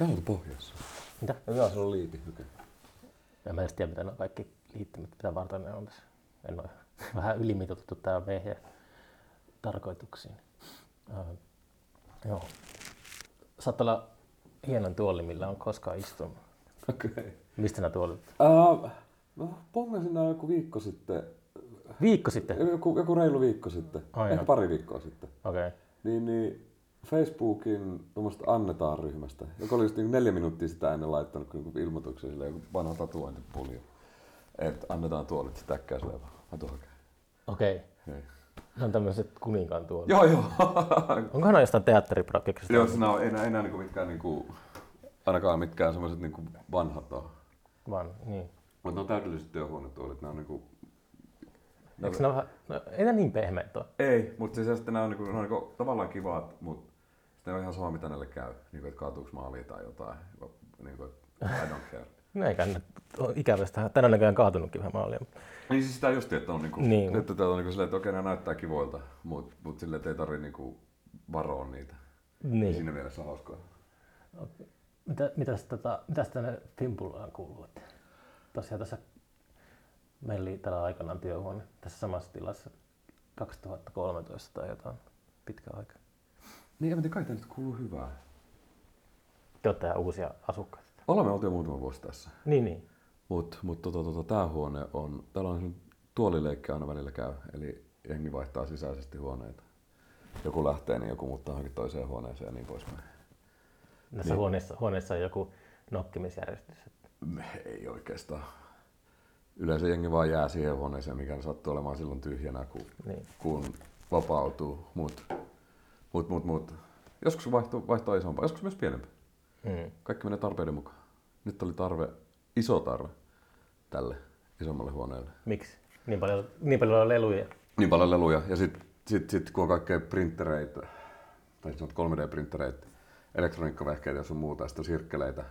Käy pohjassa. Mitä? Joo, se on liiti. Okay. En mä edes tiedä, mitä ne on kaikki liittimet, mitä varten ne on tässä. En ole vähän ylimitoitettu tää vehje tarkoituksiin. Uh, joo. Saattaa olla hienon tuoli, millä on koskaan istunut. Okei. Okay. Mistä nämä tuolit? Uh, no, pongasin nää joku viikko sitten. Viikko sitten? Joku, joku reilu viikko sitten. Ai Ehkä pari viikkoa sitten. Okei. Okay. Niin, niin Facebookin tuommoista annetaan ryhmästä, joka oli just niin neljä minuuttia sitä ennen laittanut niin ilmoituksen sille joku vanha tatuointipulju. Että annetaan tuolit, sitä äkkää sille vaan. Okei. Okay. Hei. Ne on tämmöiset kuninkaan tuolit. Joo, joo. Onkohan ne jostain teatteriprojekteista? joo, siinä on enää, enää niinku mitkään niinku, ainakaan mitkään semmoiset niinku vanhat on. Vaan, niin. Mutta ne on täydelliset työhuonetuolit. Ne on niinku, Eikö ne ole vähän, no, ei ne niin pehmeät ole. ei, mutta siis sitten ne on, niinku, ne on niinku, tavallaan kivat, mutta sitten on ihan sama mitä näille käy. Niinku, että kaatuuko maaliin tai jotain. Niinku, että I don't care. No eikä ikävästä. Tänä on näköjään kaatunutkin vähän maalia. Niin siis sitä just, että on niinku, Niin. että täällä on niinku silleen, että okei, ne näyttää kivoilta, mutta mut silleen, että ei tarvii niinku varoa niitä. Niin. Siinä mielessä hauskaa. Mitä, mitäs, tota, mitäs tänne Fimpullaan kuuluu? Että Tosiaan tässä meillä oli tällä aikanaan työhuone tässä samassa tilassa 2013 tai jotain pitkä aika. Niin, en kai tää nyt kuuluu hyvää. Te olette ihan uusia asukkaita. Olemme oltu jo muutama vuosi tässä. Niin, niin. Mutta mut, tota, tota, tämä huone on, täällä on tuolileikki aina välillä käy, eli jengi vaihtaa sisäisesti huoneita. Joku lähtee, niin joku muuttaa johonkin toiseen huoneeseen ja niin poispäin. Näissä Niin. huoneissa, huoneissa on joku nokkimisjärjestys. Ei oikeastaan. Yleensä jengi vaan jää siihen huoneeseen, mikä sattuu olemaan silloin tyhjänä, kun, Niin. kun vapautuu. Mut, mut, mut, mut. Joskus vaihtuu, vaihtaa isompaa, joskus myös pienempi. Mm. Kaikki menee tarpeiden mukaan. Nyt oli tarve, iso tarve tälle isommalle huoneelle. Miksi? Niin paljon, niin paljon on leluja. Niin paljon leluja. Ja sitten sit, sit, kun on kaikkea printtereitä, tai sanot 3D-printtereitä, elektroniikkavehkeitä ja sun muuta, ja sitten sirkkeleitä,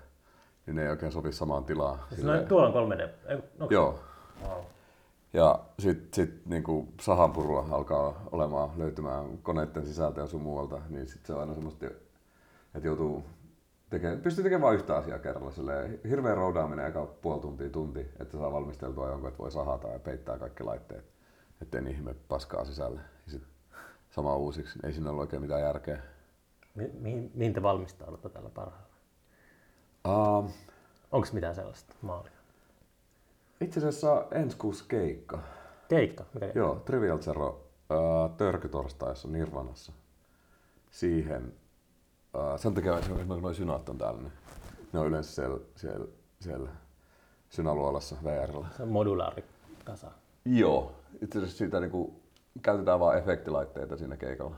niin ne ei oikein sovi samaan tilaan. Siis no, tuolla on 3D. Ei, No, Joo. Wow. Ja sitten sit, niinku sahanpurua alkaa olemaan löytymään koneiden sisältä ja sun muualta, niin sitten se on aina semmoista, että joutuu tekemään, pystyy tekemään vain yhtä asiaa kerralla. Silleen, hirveä roudaaminen eka puoli tuntia, tunti, että saa valmisteltua jonkun, että voi sahata ja peittää kaikki laitteet, ettei niihin mene paskaa sisälle. Ja sit sama uusiksi, ei siinä ole oikein mitään järkeä. Mi- mihin, mihin te valmistaudutte tällä parhaalla? Uh, Onko mitään sellaista maalia? Itse asiassa ensi kuussa keikka. Keikka? Mikä keikka? Joo, Trivial Zero uh, Törkytorstaissa Nirvanassa. Siihen, uh, sen takia on noin synat on täällä, niin ne on yleensä siellä, siellä, siellä synaluolassa VRllä. Se on modulaarikasa. Joo, itse asiassa siitä niinku, käytetään vain efektilaitteita siinä keikalla.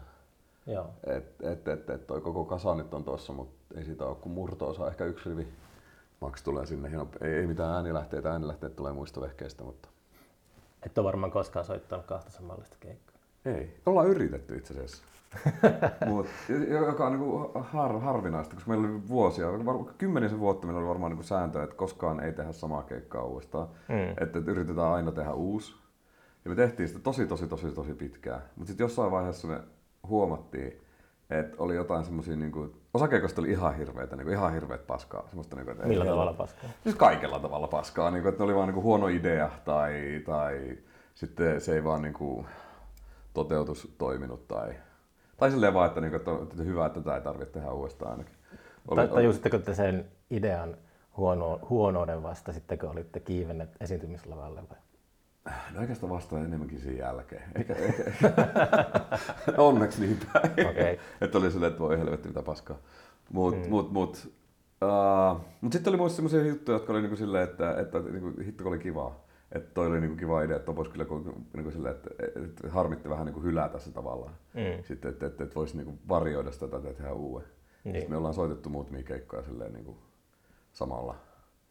Joo. Et, et, et, et toi koko kasa nyt on tossa, mutta ei siitä ole kuin murto-osa, ehkä yksi rivi. Max tulee sinne, hieno, ei, ei mitään äänilähteitä, äänilähteet tulee muista vehkeistä, mutta Et ole varmaan koskaan soittanut kahta samanlaista keikkaa. Ei. Ollaan yritetty itse asiassa. Mut, joka on niinku har, harvinaista, koska meillä oli vuosia, kymmenisen vuotta meillä oli varmaan niinku sääntö, että koskaan ei tehdä samaa keikkaa uudestaan. Mm. Että, että yritetään aina tehdä uusi. Ja me tehtiin sitä tosi, tosi, tosi, tosi pitkään. Mutta sitten jossain vaiheessa me huomattiin, että oli jotain semmosia, niinku, osa keikoista oli ihan hirveitä, niinku, ihan hirveet paskaa. Semmoista, niinku, että ei- Millä ei- tavalla paskaa? Siis kaikella tavalla paskaa, niin kuin, että ne oli vaan niin kuin huono idea tai, tai sitten se ei vaan niin kuin, toteutus toiminut tai, tai silleen vaan, että, niin kuin, että, on, että hyvä, että tätä ei tarvitse tehdä uudestaan ainakin. Tai tajusitteko te sen idean huono, huonouden vasta sitten, kun olitte kiivenneet esiintymislavalle? Vai? No oikeastaan vasta enemmänkin siinä jälkeen. Eikä, eikä, onneksi niin päin. Okei. että oli silleen, että voi helvetti mitä paskaa. Mut, mm. mut, mut, uh, mut sitten oli myös sellaisia juttuja, jotka oli niinku silleen, että, että niinku, hitto oli kivaa. Että toi oli niinku kiva idea, että voisi kyllä niinku silleen, että, että harmitti vähän niinku hylätä se tavallaan. Mm. Sitten, että, että, että voisi niinku varjoida sitä tai tehdä uuden. Niin. Sitten me ollaan soitettu muutamia keikkoja silleen niinku samalla,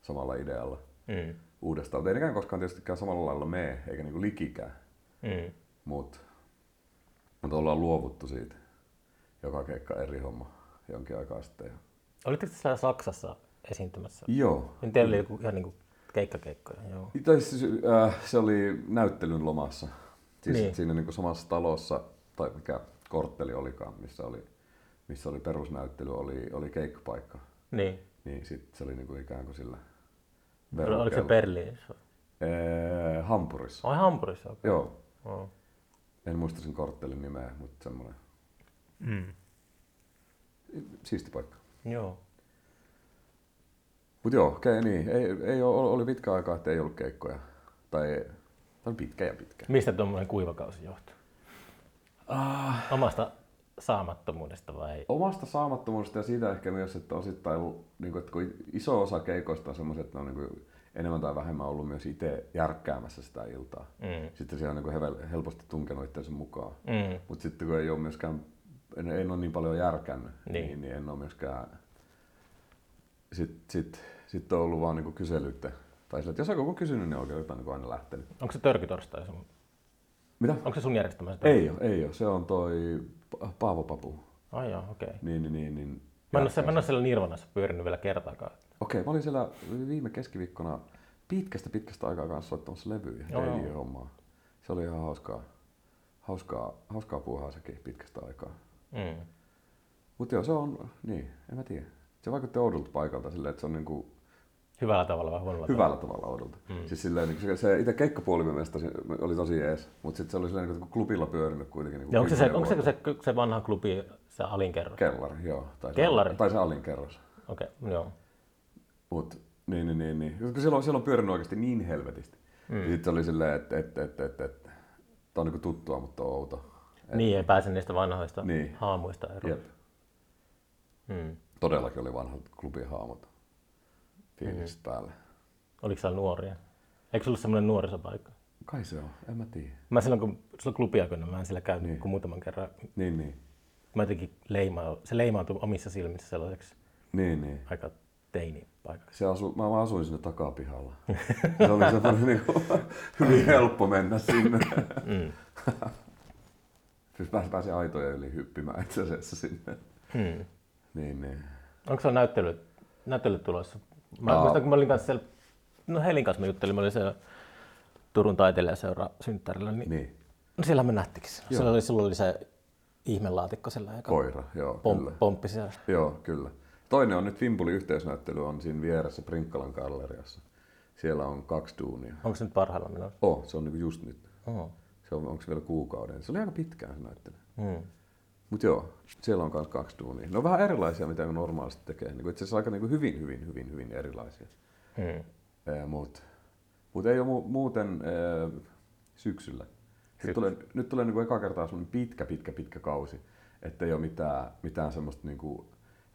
samalla idealla Mm. Uudestaan. Mutta ei nekään koskaan tietystikään samalla lailla mene, eikä niinku likikään. Mm. Mutta mut ollaan luovuttu siitä. Joka keikka eri homma jonkin aikaa sitten. Olitteko te siellä Saksassa esiintymässä? Joo. Niin teillä oli joku ihan niin kuin keikkakeikkoja, joo. Tai siis, äh, se oli näyttelyn lomassa. Siis Niin. niin. siinä niinku samassa talossa, tai mikä kortteli olikaan, missä oli, missä oli perusnäyttely, oli, oli keikkapaikka. Niin. Niin sit se oli niinku ikään kuin sillä Oliko se verukkeella. Berliinissä? Ee, Hampurissa. Ai Hampurissa, okei. Joo. Okay. En muista sen korttelin nimeä, mutta semmoinen Mm. siisti paikka. Joo. Mut joo, okei, niin. Ei, ei ole, oli pitkä aikaa, että ei ollut keikkoja. Tai on pitkä ja pitkä. Mistä tuommoinen kuivakausi johtuu? Ah. Omasta saamattomuudesta vai? Omasta saamattomuudesta ja siitä ehkä myös, että osittain niin kuin, että kun iso osa keikoista on semmoiset, että ne on niin kuin, enemmän tai vähemmän ollut myös itse järkkäämässä sitä iltaa. Mm. Sitten siellä on niin kuin, helposti tunkenut itsensä mukaan. Mm. Mutta sitten kun ei ole myöskään, en, en ole niin paljon järkännyt, Niin. niin, niin, niin en ole myöskään, sitten sit, sit on ollut vaan niinku kyselyitä. Tai sillä, että jos on koko kysynyt, niin oikein niin aina lähtenyt. Onko se törkytorstai sun? Mitä? Onko se sun järjestämä? se Ei ole, ei ole. Se on toi Paavo Papu. Ai joo, okei. Okay. Niin, niin, niin. niin Mä en ole, mä en ole siellä Nirvanassa pyörinyt vielä kertaakaan. Okei, mä olin siellä viime keskiviikkona pitkästä pitkästä aikaa kanssa soittamassa levyjä. Ei hommaa. Se oli ihan hauskaa. Hauskaa, hauskaa puuhaa sekin pitkästä aikaa. Mm. Mutta joo, se on, niin, en mä tiedä. Se vaikutti oudolta paikalta silleen, että se on niinku Hyvällä tavalla vai huonolla hyvällä tavalla oudolta. Mm. Siis silleen, niin se, se itse keikkapuoli oli tosi jees, mutta sitten se oli silleen, niin kuin klubilla pyörinyt kuitenkin. Niin onko se, se, onko se, se, se vanha klubi, se alinkerros? Kellari, joo. Tai Kellari? Se, tai se alinkerros. Okei, okay, joo. Mut, niin, niin, niin, niin. Koska siellä on, siellä on pyörinyt oikeasti niin helvetisti. Mm. Sitten se oli silleen, että et, et, et, et, tää on niinku tuttua, mutta on outo. Et, Niin, ei pääse niistä vanhoista Niin. haamuista eroon. Jep. Mm. Todellakin oli vanhat klubin haamut fiilikset mm. päälle. Oliko siellä nuoria? Eikö se ollut semmoinen nuorisopaikka? Kai se on, en mä tiedä. Mä silloin, kun silloin klubiaikoina, mä en siellä käynyt niin. Niin. kuin muutaman kerran. Niin, niin. Mä jotenkin leimaa, se leimaantui omissa silmissä sellaiseksi Niin, niin. aika teinipaikaksi. Se asu, mä, mä asuin sinne takapihalla. Se oli semmoinen niinku, hyvin helppo mennä sinne. Mm. Siis pääsi, pääsi aitojen yli hyppimään itse asiassa sinne. Hmm. Niin, niin. Onko se näyttely, näyttely tulossa? Mä Aa. muistan, kun mä olin kanssa siellä, no Helin kanssa mä juttelin, mä olin siellä Turun taiteilijaseura synttärillä, niin, niin. no siellä me nähtikin. Siellä oli, silloin oli se ihmelaatikko siellä, joka Koira, joo, pom, kyllä. pomppi siellä. Joo, kyllä. Toinen on nyt Fimpuli yhteisnäyttely on siinä vieressä Prinkkalan galleriassa. Siellä on kaksi duunia. Onko se nyt parhaillaan menossa? Oh, se on niinku just nyt. Oho. Se on, onko se vielä kuukauden? Se oli aika pitkään se näyttely. Hmm. Mutta joo, siellä on myös kaksi duunia. Ne on vähän erilaisia, mitä ne normaalisti tekee. Niin itse asiassa aika niin hyvin, hyvin, hyvin, hyvin erilaisia. Hmm. Mutta mut ei ole mu- muuten ää, syksyllä. Syksy. Nyt tulee, nyt tulee niinku eka kertaa semmoinen pitkä, pitkä, pitkä kausi. Että ei ole mitään, mitään semmoista niinku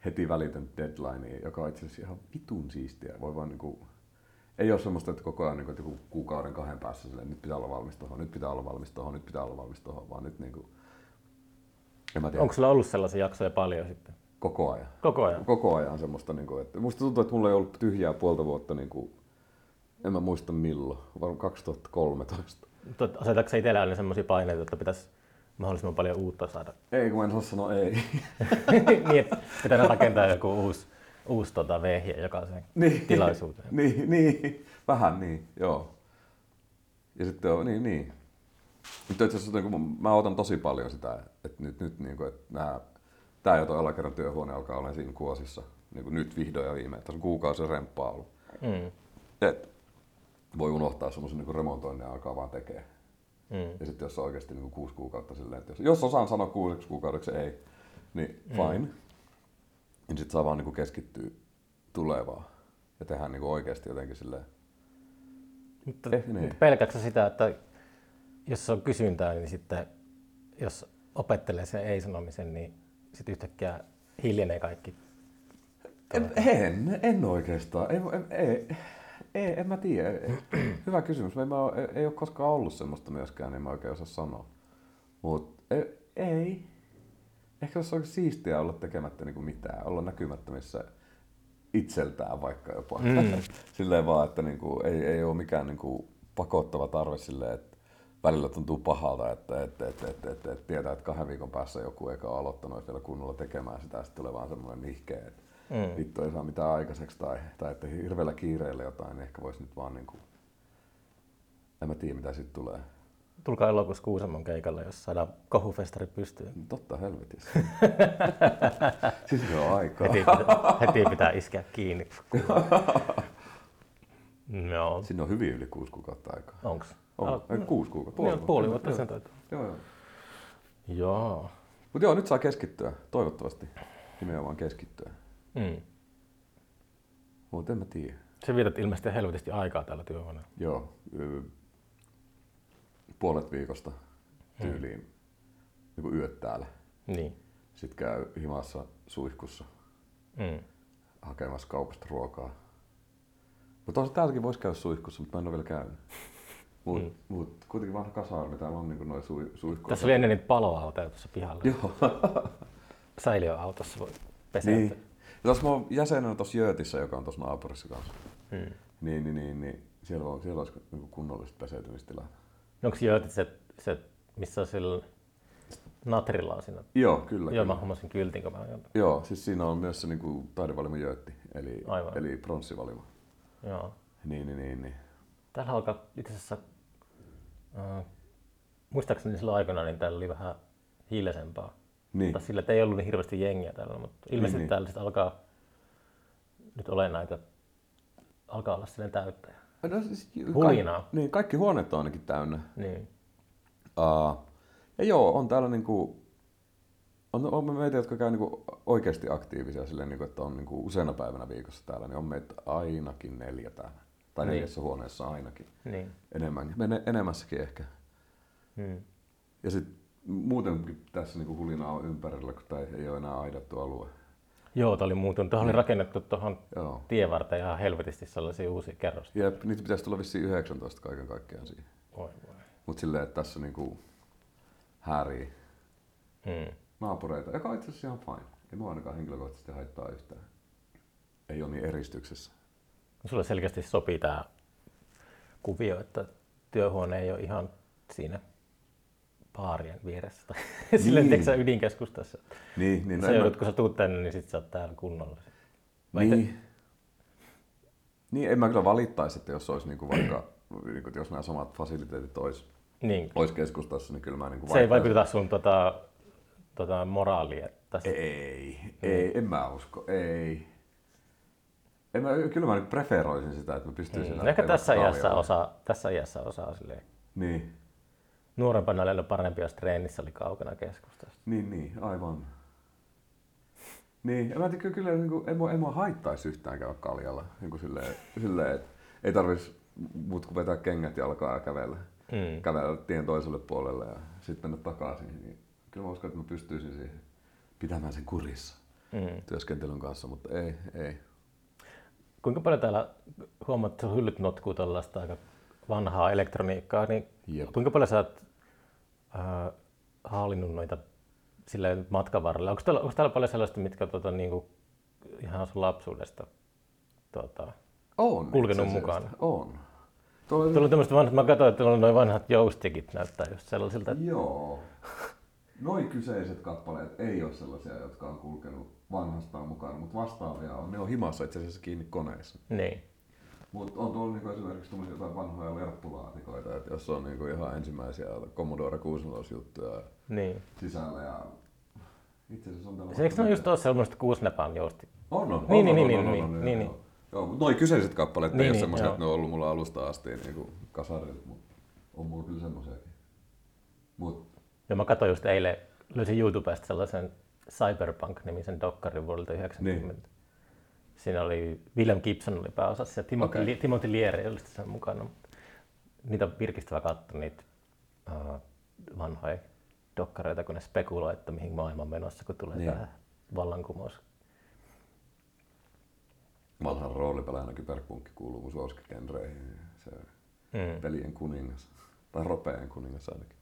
heti välitön deadlinea, joka on itse asiassa ihan vitun siistiä. Voi vaan niinku, ei ole semmoista, että koko ajan niinku, että joku kuukauden kahden päässä silleen, nyt pitää olla valmis tohon, nyt pitää olla valmis tohon, nyt pitää olla valmis tohon, vaan nyt niinku, en mä tiedä, Onko sulla ollut sellaisia jaksoja paljon sitten? koko ajan. Koko ajan? Koko ajan semmoista, niinku, että musta tuntuu, että mulla ei ollut tyhjää puolta vuotta, niinku, en mä muista milloin, varmaan 2013. Tot- Asetatko sä itsellä aina sellaisia paineita, että pitäisi mahdollisimman paljon uutta saada? Ei, kun mä en saa sanoa ei. niin, että pitää rakentaa joku uusi, uusi tota, vehje jokaiseen niin, tilaisuuteen. niin, niin, vähän niin, joo. Ja sitten on, niin, niin. Mutta itse asiassa niin mä otan tosi paljon sitä, että nyt, nyt niin kuin, että nämä, tämä jo toi alakerran työhuone alkaa olla siinä kuosissa. Niin kuin nyt vihdoin ja viimein. Tässä on kuukausi remppaa ollut. Mm. Et voi unohtaa semmoisen niin remontoinnin ja alkaa vaan tekee. Mm. Ja sitten jos on oikeasti niin kuusi kuukautta silleen, että jos, jos osaan sanoa kuudeksi kuukaudeksi ei, niin fine. Mm. Niin sitten saa vaan niin keskittyä tulevaan ja tehdä niin oikeasti jotenkin silleen. Mutta, Eh, niin. sä sitä, että jos on kysyntää, niin sitten jos opettelee sen ei-sanomisen, niin sitten yhtäkkiä hiljenee kaikki. En, en, en oikeastaan. Ei, ei, ei, en mä tiedä. Hyvä kysymys. Ei, mä, ei, ei ole koskaan ollut semmoista myöskään, niin mä oikein osaa sanoa. Mutta ei, ei. Ehkä se on siistiä olla tekemättä niinku mitään, olla näkymättömissä itseltään vaikka jopa. Mm. silleen vaan, että niinku, ei, ei ole mikään niinku pakottava tarve silleen, että välillä tuntuu pahalta, että, että, että, että, että, että tietää, että kahden viikon päässä joku eikä ole aloittanut vielä kunnolla tekemään sitä, ja sitten tulee vaan semmoinen nihkeä, että Mm. vittu ei saa mitään aikaiseksi tai, tai että hirveällä kiireellä jotain, niin ehkä voisi nyt vaan niinku, en mä tiedä mitä siitä tulee. tulkaa elokuussa Kuusamon keikalle, jos saadaan kohufestari pystyyn. Totta helvetissä. siis se on aikaa. Heti pitää, heti pitää iskeä kiinni. Joo, Sinne on hyvin yli kuusi kuukautta aikaa. onks? On, Ah, ei, kuusi kuukautta. Puoli, puoli vuotta joo. sen taitaa. Joo, joo. Joo. Mutta joo, nyt saa keskittyä, toivottavasti. Nimenomaan keskittyä. Mm. Mutta en mä tiedä. Se vietät ilmeisesti helvetisti aikaa tällä työhuoneella. Joo, puolet viikosta tyyliin niin yöt täällä. Niin. Sitten käy himassa suihkussa Mm. hakemassa kaupasta ruokaa. Mutta täälläkin voisi käydä suihkussa, mutta mä en ole vielä käynyt. Mut, mm. mut kuitenkin vanha kasarmi, täällä on niinku noin sui, suihkuja. Tässä oli ennen niitä paloautoja tuossa pihalla. Joo, Säiliöautossa voi peseytyä. niin. Ja tuossa mä oon jäsenenä tuossa Jöötissä, joka on tuossa naapurissa kanssa. Mm. Niin, niin, niin, niin. Siellä, on, siellä olisi niinku kunnollista peseytymistilaa. Onko jöötit se, se, missä on sillä natrilla on siinä? Joo, kyllä. Joo, kyllä. mä hommasin kyltin, kun mä. Joo, siis siinä on myös se niinku taidevalimo Jöötti, eli, Aivan. eli pronssivalimo. Joo. Niin, niin, niin, niin. Täällä alkaa itse asiassa, äh, muistaakseni silloin aikana, niin täällä oli vähän hiljaisempaa. niin. Tai sillä, ei ollut niin hirveästi jengiä täällä, mutta ilmeisesti niin. niin, täällä sit alkaa nyt ole näitä, alkaa olla silleen täyttä. No, siis, Hulinaa. Ka- niin, kaikki huoneet on ainakin täynnä. Niin. Uh, ja joo, on täällä niinku, on, on meitä, jotka käy niinku oikeasti aktiivisia silleen, niinku, että on niinku useana päivänä viikossa täällä, niin on meitä ainakin neljä täällä. Tai Niin. neljässä huoneessa ainakin. Niin. Enemmän, enemmässäkin ehkä. Hmm. Ja sitten muutenkin tässä niinku hulinaa on ympärillä, kun tämä ei ole enää aidattu alue. Joo, tämä oli muuten. Tuohon oli rakennettu tuohon tien varteen ihan helvetisti sellaisia uusia kerrosta. Jep, niitä pitäisi tulla vissiin 19 kaiken kaikkiaan siihen. Oi voi. Mutta silleen, että tässä niinku häärii Hmm. naapureita, joka on itse asiassa ihan fine. Ei mua ainakaan henkilökohtaisesti haittaa yhtään. Ei ole niin eristyksessä. Sulle selkeästi sopii tämä kuvio, että työhuone ei ole ihan siinä baarien vieressä. Tai silleen, Niin. niin. ydinkeskustassa. Niin, niin Sä en mä- joudut, kun sä tuut tänne, niin sit sä oot täällä kunnolla. Vai niin. niin, en mä kyllä valittaisi, että jos olisi niinku vaikka, niinku, jos nämä samat fasiliteetit olisi, Niin. olisi keskustassa, niin kyllä mä niinku Se ei vaikuta sun tota, tota moraaliin. Että se- Ei, ei, en mä usko, ei. En mä, kyllä mä nyt preferoisin sitä, että mä pystyisin Mm. lähteä Ehkä tässä iässä, osaa, tässä iässä osaa silleen. Niin, Nuorempana oli parempi, jos treenissä oli kaukana keskustasta. niin, niin, aivan. Niin, en mä tiedä, kyllä niin kuin, en, mua, en mua haittaisi yhtään käydä kaljalla. Niin kuin silleen, silleen, että ei tarvitsisi muut kuin vetää kengät jalkaa ja kävellä, Mm. kävellä tien toiselle puolelle ja sitten mennä takaisin. Niin kyllä mä uskon, että mä pystyisin siihen pitämään sen kurissa Mm. työskentelyn kanssa, mutta ei, ei. Kuinka paljon täällä huomaat, että hyllyt notkuu tällaista aika vanhaa elektroniikkaa, niin Jep. kuinka paljon sä oot äh, haalinnut noita silleen matkan varrella? Onko täällä, onko täällä paljon sellaista, mitkä tota, niinku, ihan sun lapsuudesta tota, On. Kulkenut mukaan. On. Tuolla Tuolla on tämmöiset vanhat, mä katsoin, että on noin vanhat joustikit näyttää just sellaisilta. Joo. Noin kyseiset kappaleet ei ole sellaisia, jotka on kulkenut vanhastaan mukana, mutta vastaavia on. Ne on himassa itse asiassa kiinni koneessa. Niin. Mutta on tuolla niinku esimerkiksi jotain vanhoja lerppulaatikoita, että jos on niinku ihan ensimmäisiä Commodore 64 juttuja Niin. sisällä ja itse asiassa on tällaista. Se, eikö ne ole just ole semmoista kuusnäpän jousti? On, on. Niin, on, niin, on, niin, on, niin, niin, joo. niin. Joo, mutta noi kyseiset kappaleet ei Niin, ole niin, semmoisia, joo. että ne on ollut mulla alusta asti niinku kasarilta, mutta on mulla kyllä semmoisiakin. Mut Ja mä katsoin just eilen, löysin YouTubesta sellaisen Cyberpunk-nimisen dokkarin vuodelta 90. Niin. Siinä oli, William Gibson oli pääosassa ja Timothy, okay. Timothy Leary oli siinä mukana. Mutta niitä on virkistävä katsoa niitä uh, vanhoja dokkareita, kun ne spekuloi, että mihin maailma on menossa, kun tulee Niin. tämä vallankumous. vanhan roolipelaajana kyberpunkki kuuluu mun suosikkigenreihin. Se Mm. pelien kuningas. Tai ropeen kuningas ainakin.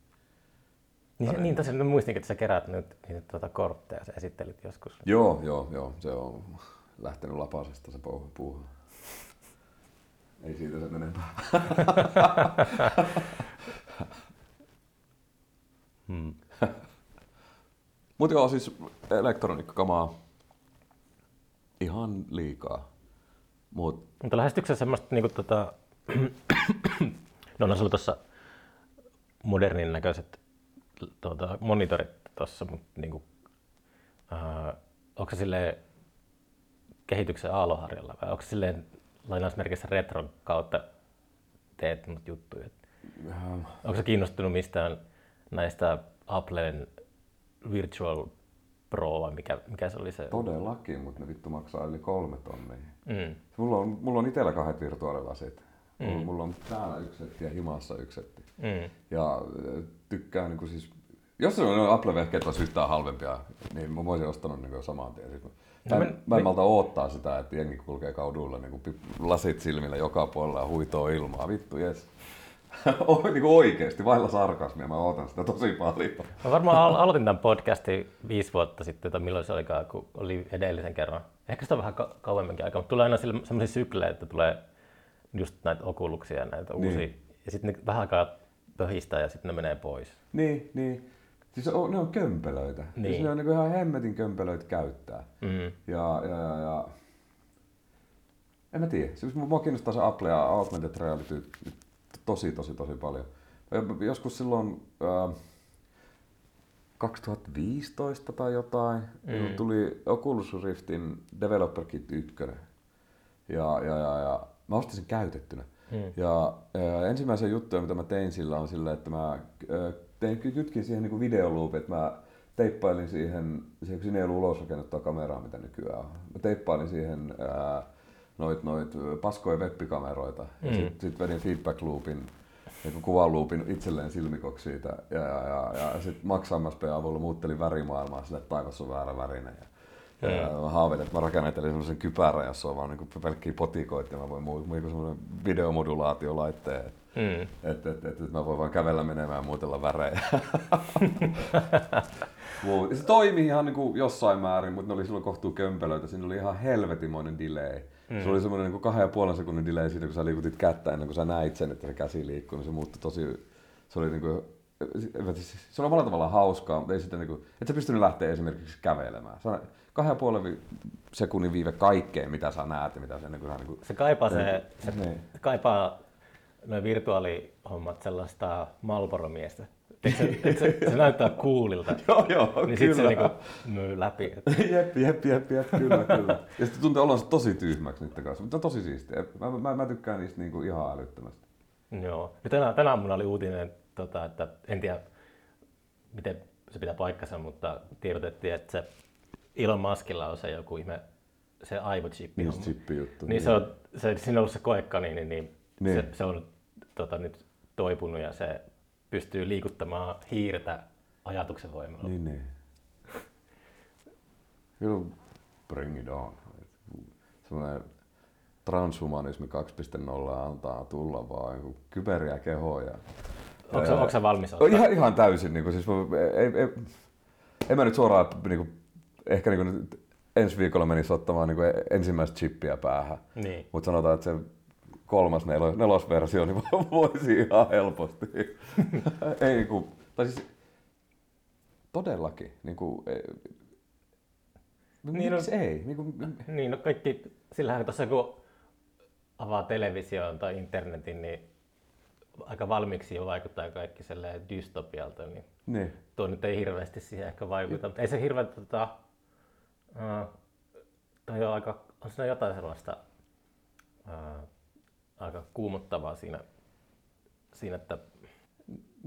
Niin, se, niin tosiaan mä muistinkin, että sä keräät nyt niitä tuota kortteja, sä esittelit joskus. Joo, joo, joo. Se on lähtenyt lapasesta se puuha. puuha. Ei siitä sen enempää. Hmm. Mutta joo, siis elektroniikkakamaa ihan liikaa. Mut Mutta lähestyykö sä semmoista niinku tota... no, no sulla tuossa modernin näköiset tuota, monitorit tuossa, mutta niinku, äh, onko se silleen kehityksen aaloharjalla vai onko se silleen lainausmerkissä retron kautta teet mut juttuja? Ähm, Onko se kiinnostunut mistään näistä Applen Virtual Pro vai mikä, mikä se oli se? Todellakin, mutta ne vittu maksaa yli kolme tonnia. Mm. Mulla on, mulla on itsellä kahdet virtuaalilasit. Mulla, mulla on täällä yksi setti ja himassa yksi setti. Mm. Ja tykkään niin siis, jos se on Apple-vehkeet olisi yhtään halvempia, niin mä voisin ostanut niin saman tien. Siis mä, No mä, mä en malta odottaa sitä, että jengi kulkee kauduilla niin kuin lasit silmillä joka puolella ja huitoo ilmaa. Vittu, jes. niin kuin oikeesti, vailla sarkasmia, mä ootan sitä tosi paljon. Mä varmaan al- aloitin tämän podcastin viisi vuotta sitten, tai milloin se olikaan, kun oli edellisen kerran. Ehkä sitä on vähän ka- kauemminkin aikaa, mutta tulee aina sellaisia syklejä, että tulee just näitä okuluksia ja näitä Niin. uusia. Ja sitten vähän aikaa pöhistää ja sitten ne menee pois. Niin, niin. Siis on, ne on kömpelöitä. Niin. Siis ne on niin ihan hemmetin kömpelöitä käyttää. Mm. Ja, ja, ja, ja... En mä tiedä. Siis mua kiinnostaa se Apple ja Augmented Reality tosi, tosi, tosi paljon. Joskus silloin äh, 2015 tai jotain mm. tuli Oculus Riftin Developer Kit 1. Ja, ja, ja, ja mä ostin sen käytettynä. Mm. Ja äh, ensimmäisen juttuja, mitä mä tein sillä on sillä, että mä tein, kytkin siihen niin videoluupin, että mä teippailin siihen, siihen ei ollut ulosrakennettua kameraa, mitä nykyään on. Mä teippailin siihen ää, noit, noit paskoja webbikameroita ja Mm. sitten sit vedin feedback loopin, niin kuvaluupin itselleen silmikoksi siitä ja, ja, ja, ja sitten MSP avulla muuttelin värimaailmaa sille, että taivas on väärä värinen. Ja, mä haaveilin, että mä rakennettelin semmoisen kypärän, jossa on vaan niin pelkkiä potikoita ja mä voin muu, muu semmoinen videomodulaatiolaitteen. Mm. Että et, et, et mä voin vaan kävellä menemään ja muutella värejä. Se toimi ihan niin kuin jossain määrin, mutta ne oli silloin kohtuu kömpelöitä. Siinä oli ihan helvetimoinen delay. Mm. Se oli semmoinen niin kahden ja puolen sekunnin delay siitä, kun sä liikutit kättä ennen kuin sä näit sen, että se käsi liikkuu. Niin se muuttui tosi... Se oli niin kuin, se oli omalla tavallaan hauskaa, mutta ei sitten niin kuin, et sä pystynyt lähteä esimerkiksi kävelemään. Sä, kahden ja puolen sekunnin viive kaikkeen, mitä sä näet ja mitä se, niin kuin, niin kuin, Se kaipaa, se, se, Niin. se kaipaa noin virtuaalihommat sellaista Marlboro-miestä. Eikö se, se, se näyttää coolilta. Joo, joo, niin sitten se niinku myy läpi. jep, jep, jep, jep, kyllä, kyllä. Ja sitten tuntuu olonsa tosi tyhmäksi niiden kanssa, mutta tosi siistiä. Mä, mä, mä tykkään niistä niinku ihan älyttömästi. Joo. Ja tänä, tänä aamuna oli uutinen, tota, että en tiedä miten se pitää paikkansa, mutta tiedotettiin, että se Elon Muskilla on se joku ihme, se aivochippi. Niin chippi juttu. Niin se on, se, siinä on ollut se koekaniini, niin, niin, Niin. Se, se, on tota, nyt toipunut ja se pystyy liikuttamaan hiirtä ajatuksen voimalla. Niin, niin. Kyllä bring it on. Semmoinen transhumanismi 2.0 antaa tulla vaan joku kyberiä kehoja. Onko, onko se valmis ottaa? ihan, ihan täysin. Niin kuin, siis, ei, ei, en mä nyt suoraan niin kuin, ehkä niin kuin, ensi viikolla menisi ottamaan niin kuin, ensimmäistä chippiä päähän. Niin. Mutta sanotaan, että se kolmas nelo, nelosversio niin voisi ihan helposti. ei, niin kuin, tai siis todellakin. Niin kuin, Niin, miksi ei? Niin kuin, Niin, no kaikki, sillähän tuossa kun avaa television tai internetin, niin aika valmiiksi jo vaikuttaa kaikki dystopialta, niin niin. tuo nyt ei hirveästi siihen ehkä vaikuta. Mutta ei se hirveän, tota, toi on, aika, on siinä jotain sellaista uh, aika kuumottavaa siinä, siinä että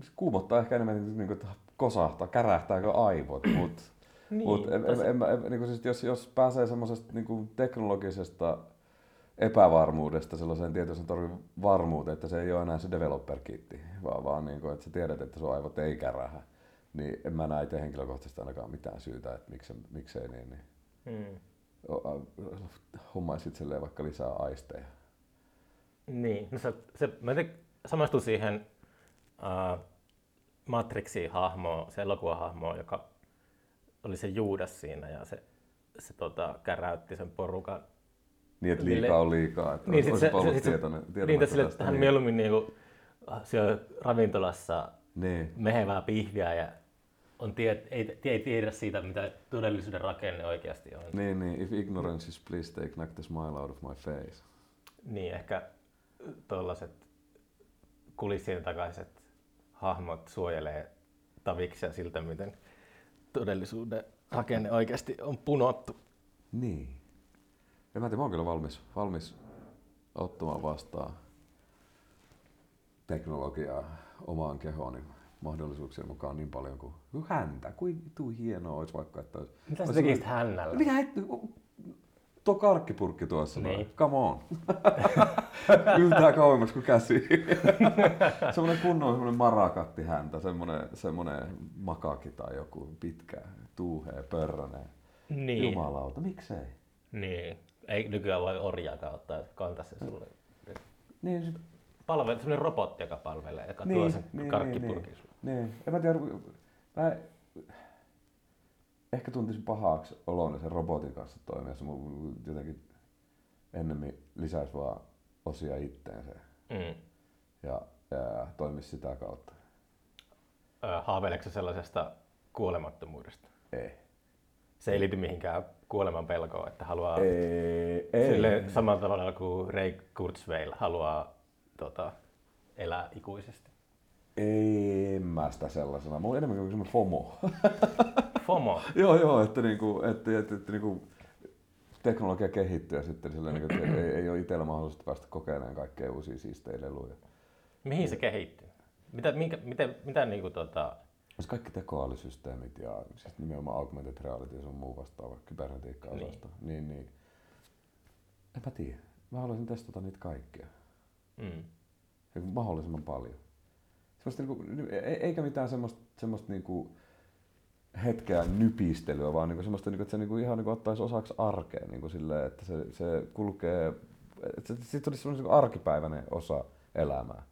Se kuumottaa ehkä enemmän, niin kuin, että kosahtaa, kärähtääkö aivot, mutta Niin, Mut en, tos- en, en, en, niin siis jos, jos pääsee semmoisesta niin teknologisesta epävarmuudesta sellaiseen tietoisen torjun varmuuteen, että se ei ole enää se developer kitti, vaan, vaan niin kuin, että sä tiedät, että sun aivot ei kärähä, niin en mä näe itse henkilökohtaisesti ainakaan mitään syytä, että miksi, miksei niin, niin mm, hommaisit itselleen vaikka lisää aisteja. Niin, no se, se, mä samastun siihen uh, Matrixin hahmoon, se elokuvahahmoon, joka oli se Juudas siinä ja se, se tota, käräytti sen porukan. Niin, että Niille- liikaa on liikaa, että Niin, niin, sit se, olisi ollut se, se, tietoinen, tietoinen niin, sille, että hän niin. mieluummin niinku, siellä ravintolassa Niin. mehevää pihviä ja on tie, ei, ei tiedä siitä, mitä todellisuuden rakenne oikeasti on. Niin, niin, if ignorance is bliss, they knock the smile out of my face. Niin, ehkä tuollaiset kulissien takaiset hahmot suojelee taviksia siltä, miten todellisuuden rakenne oikeasti on punottu. Niin. En mä tiedä, mä oon kyllä valmis, valmis ottamaan vastaan teknologiaa omaan kehooni mahdollisuuksien mukaan niin paljon kuin kuin häntä. Kuin tuu hienoa olisi vaikka, että olisi... Mitä sä tekisit hännällä? Mitä et, tuo karkkipurkki tuossa Niin. niin. come on. Yltää kauemmaksi kuin käsi. semmoinen kunnon semmoinen marakatti häntä, semmoinen, semmoinen makaki tai joku pitkä, tuuhea, pörrönen. Niin. Jumalauta, miksei? Niin. Ei nykyään voi orjaakaan ottaa kantaa se sulle. Niin, Palvelee, semmoinen robotti, joka palvelee, joka tuo niin, sen niin, karkkipurkin niin. Niin. En mä tiedä, mä ehkä tuntisin pahaksi olon sen robotin kanssa toimiessa. Mun jotenkin ennemmin lisäisi vaan osia itteensä Mm. ja, ja toimisi sitä kautta. Ö, Haaveileeko sä sellaisesta kuolemattomuudesta? Ei. Se ei liity mihinkään kuoleman pelkoon, että haluaa Ei, ei. sille samalla tavalla kuin Ray Kurzweil haluaa tota, elää ikuisesti. Ei, en mä sitä sellaisena. Mulla on enemmän kuin semmoinen FOMO. FOMO. joo, joo, että, niinku, että, että, että niinku, teknologia kehittyy ja sitten sillä, niinku, että ei, ei ole itsellä mahdollista päästä kokeilemaan kaikkea uusia siistejä leluja. Mihin se kehittyy? Mitä, minkä, miten, mitä niinku tota, Siis kaikki tekoälysysteemit ja siis nimenomaan augmented reality ja sun muu vastaava kybernetiikka-osasto. Niin. niin, niin. En mä tiedä. Mä haluaisin testata niitä kaikkia. mm. Ja mahdollisimman paljon. Semmosta niinku, e- eikä mitään semmoista, semmoista niinku hetkeä nypistelyä, vaan niinku semmoista, niinku, että se niinku ihan niinku ottaisi osaksi arkea niinku silleen, että se, se kulkee, että se, siitä tulisi semmoinen niinku arkipäiväinen osa elämää.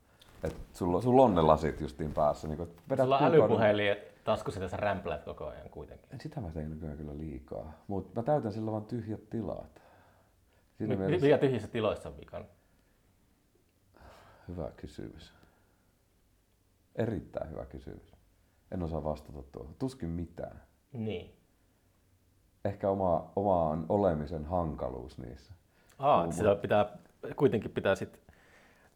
Että sulla, sulla on ne lasit justiin päässä. Niinku, Sulla on älypuhelin taskussa, että sä rämpläät koko ajan kuitenkin. Sitä mä teen nykyään kyllä liikaa, mutta mä täytän sillä vaan tyhjät tilat. Siinä Mi- mielessä Mikä tyhjissä tiloissa on vikan? hyvä kysymys. Erittäin hyvä kysymys. En osaa vastata tuohon. Tuskin mitään. Niin. Ehkä oma, omaan olemisen hankaluus niissä. Aa, että sitä pitää, kuitenkin pitää sit,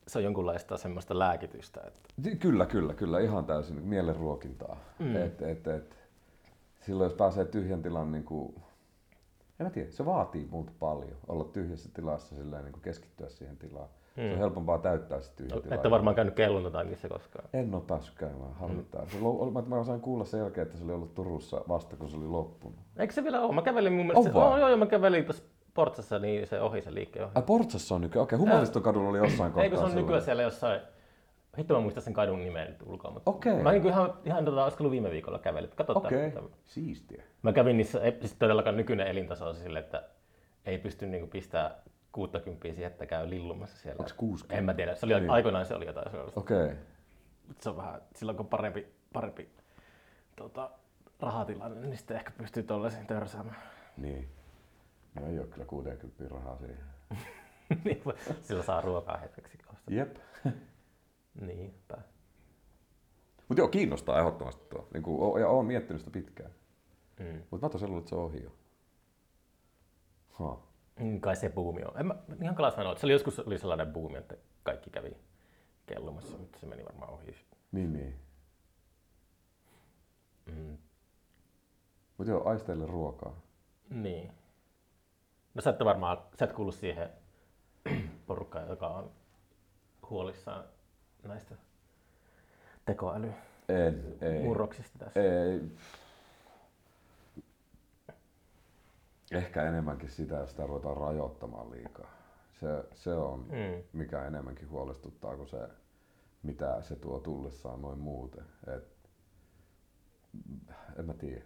se on jonkunlaista semmoista lääkitystä. Että, Ky- Kyllä, kyllä, kyllä. Ihan täysin mielenruokintaa. Mm. Mm. Et, et, et, silloin jos pääsee tyhjän tilan, niin kuin, en mä tiedä, se vaatii muuta paljon. Olla tyhjässä tilassa silleen, niin kuin keskittyä siihen tilaan. Mm. Se on helpompaa täyttää se tyhjä tila. ole varmaan käynyt kelluntaangissa koskaan. En ole päässyt käymään, harmittaa. Mm. Se lo- mä, sain kuulla sen jälkeen, että se oli ollut Turussa vasta, kun se oli loppunut. Eikö se vielä ole? Mä kävelin mun mielestä, On se, oh, joo, joo, mä kävelin tuossa Portsassa, niin se ohi se liikkeen ohi. Ai Portsassa on nykyään, okei, okay, Humaniston kadulla oli jossain kohtaa. Eikö se on silloin. nykyään siellä jossain, hitto mä muistan sen kadun nimen nyt ulkoa, mutta Okei. mä niin ihan, ihan tota, olisiko ollut viime viikolla kävellyt, katsotaan. Okei, Okay. okay. siistiä. Mä kävin niissä, ei siis todellakaan nykyinen elintaso on sille, että ei pysty niinku pistää 60 siihen, että käy lillumassa siellä. Onks 60? En mä tiedä, se oli, Niin. aikoinaan se oli jotain sellaista. Okei. Okay. Mutta se on vähän, silloin kun on parempi, parempi tota, rahatilanne, niin sitten ehkä pystyy tollaisiin törsäämään. Niin. No ei ole kyllä 60 rahaa siihen. Niin, Sillä saa ruokaa hetkeksi ostaa. Jep. Niinpä. Mutta joo, kiinnostaa ehdottomasti tuo. Niin kuin, ja oon miettinyt sitä pitkään. Mm. Mutta mä tosiaan luulen, että se on ohi jo. Ha. Mm, Kai se buumi on. En mä ihan kala sanoa, että se oli joskus oli sellainen buumi, että kaikki kävi kellumassa, mutta se meni varmaan ohi. Niin, niin. Mm. Mutta joo, aisteille ruokaa. Niin. No sä et varmaan, sä et kuulu siihen porukkaan, joka on huolissaan näistä tekoälymurroksista En, ei. tässä. Ei. Ehkä enemmänkin sitä, jos sitä ruvetaan rajoittamaan liikaa. Se, se on, Mm. mikä enemmänkin huolestuttaa kuin se, mitä se tuo tullessaan noin muuten. Et, en mä tiedä.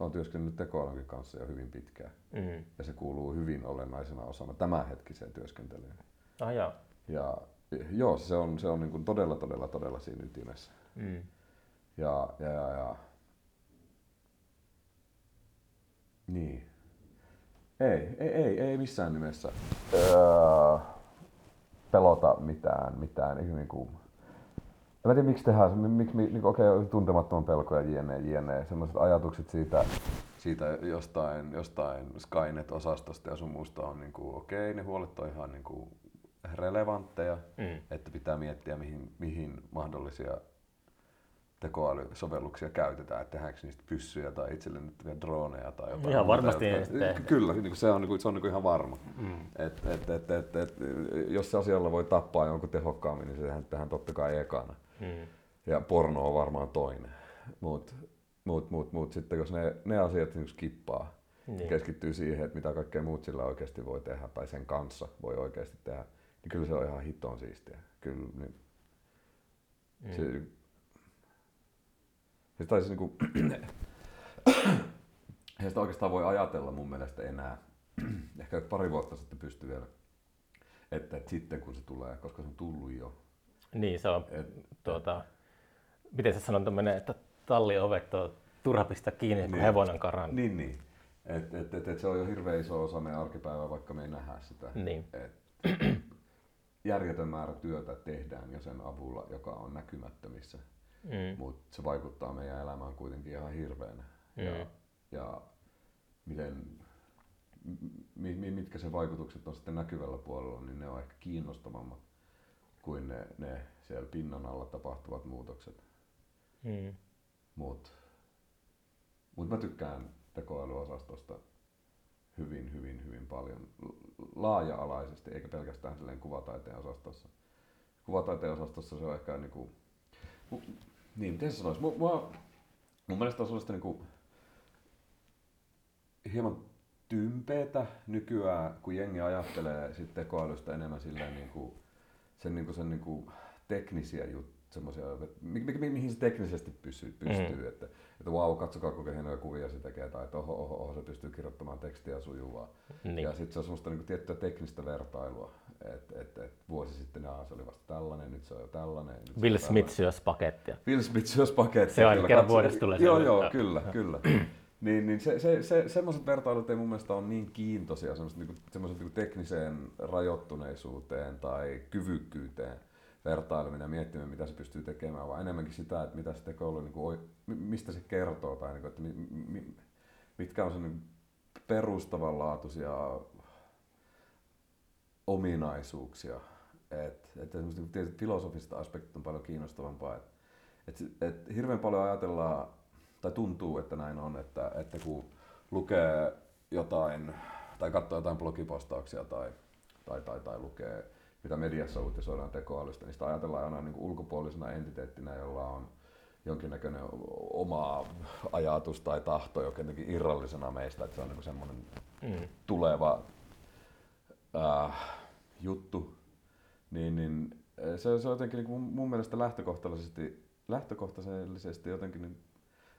Olen työskennellyt tekoälynkin kanssa jo hyvin pitkään. Mm. Ja se kuuluu hyvin olennaisena osana tämänhetkiseen työskentelyyn. Ah, joo. Ja joo, se on, se on niin kuin todella, todella, todella siinä ytimessä. Mm. Ja, ja, ja, ja. Niin. Ei, ei, ei, ei missään nimessä öö, pelota mitään, mitään. Ei, niin kuin, en tiedä miksi tehdään miksi, niin kuin, okei, okay, tuntemattoman pelkoja, jne, jne. Sellaiset ajatukset siitä, siitä jostain, jostain Skynet-osastosta ja sun muusta on niin kuin, okei, okay, ne huolet on ihan niin kuin relevantteja, Mm. että pitää miettiä mihin, mihin mahdollisia tekoälysovelluksia käytetään, että tehdäänkö niistä pyssyjä tai itsellennettäviä droneja tai jotain. Ihan varmasti tehdään. Kyllä, niin kuin se on, niin kuin, se on niin kuin ihan varma. Mm. Et, et, et, et, et, jos se asialla voi tappaa jonkun tehokkaammin, niin sehän tehdään totta kai ekana. Mm. Ja porno on varmaan toinen. Mutta mut, mut, mut, sitten jos ne, ne asiat niin skippaa, Niin. keskittyy siihen, että mitä kaikkea muut sillä oikeasti voi tehdä tai sen kanssa voi oikeasti tehdä, niin kyllä se on ihan hiton siistiä. Kyllä, niin Mm. se, se taisi niinku, eihän sitä oikeastaan voi ajatella mun mielestä enää. Ehkä pari vuotta sitten pystyi vielä, että, että sitten kun se tulee, koska se on tullut jo. Niin, se on, Et, tuota, miten se sanonta menee, että talliovet on turha pistää kiinni, kun Niin. hevonen karan. Niin, niin. Et, et, et, et se on jo hirveän iso osa meidän arkipäivää, vaikka me ei nähdä sitä. Niin. Et, järjetön määrä työtä tehdään jo sen avulla, joka on näkymättömissä, Mm. mutta se vaikuttaa meidän elämään kuitenkin ihan hirveänä. Ja, Mm. ja miten, mi, mi, mitkä se vaikutukset on sitten näkyvällä puolella, niin ne on ehkä kiinnostavammat kuin ne, ne siellä pinnan alla tapahtuvat muutokset. Mm. Mutta mut mä tykkään tekoälyosastosta hyvin, hyvin, hyvin paljon laaja-alaisesti, eikä pelkästään silleen kuvataiteen osastossa. Kuvataiteen osastossa se on ehkä niinku, mu, niin miten se sanoisi, mu, mua, mun mielestä on sellaista niinku, hieman tympeetä nykyään, kun jengi ajattelee sit tekoälystä enemmän silleen niinku, sen, niinku, sen niinku teknisiä juttuja, semmoisia, mi, mi, mi, mihin se teknisesti pystyy, pystyy Mm. että, että vau, katsokaa kuinka hienoja kuvia se tekee, tai että oho, oho, oho se pystyy kirjoittamaan tekstiä sujuvaa. Niin. Ja sitten se on semmoista niinku tiettyä teknistä vertailua, että et, et vuosi sitten jaa, se oli vasta tällainen, nyt se on jo tällainen. Nyt on Will. Smith syös pakettia. Will Smith syös pakettia. Se aina kyllä, kerran vuodessa tulee Joo, joo, kyllä, kyllä. niin, niin se, se, se, semmoiset vertailut ei mun mielestä ole niin kiintoisia semmoiset, niinku, semmoiset niinku tekniseen rajoittuneisuuteen tai kyvykkyyteen vertaileminen ja miettimään, mitä se pystyy tekemään, vaan enemmänkin sitä, että mitä se tekoäly, niinku, oi- mi- mistä se kertoo tai niinku, että mi, mi, mitkä on sen niinku perustavanlaatuisia ominaisuuksia. Et, et niinku tietyt filosofiset aspektit on paljon kiinnostavampaa. Et, et, et hirveän paljon ajatellaan, tai tuntuu, että näin on, että, että kun lukee jotain, tai katsoo jotain blogipostauksia tai, tai, tai, tai lukee, mitä mediassa uutisoidaan tekoälystä, niin sitä ajatellaan aina niin kuin ulkopuolisena entiteettinä, jolla on jonkinnäköinen oma ajatus tai tahto jotenkin irrallisena meistä, että se on niin semmoinen Mm. tuleva äh, juttu, niin, niin eh, se, se on jotenkin niin mun, mun mielestä lähtökohtaisesti, lähtökohtaisesti jotenkin niin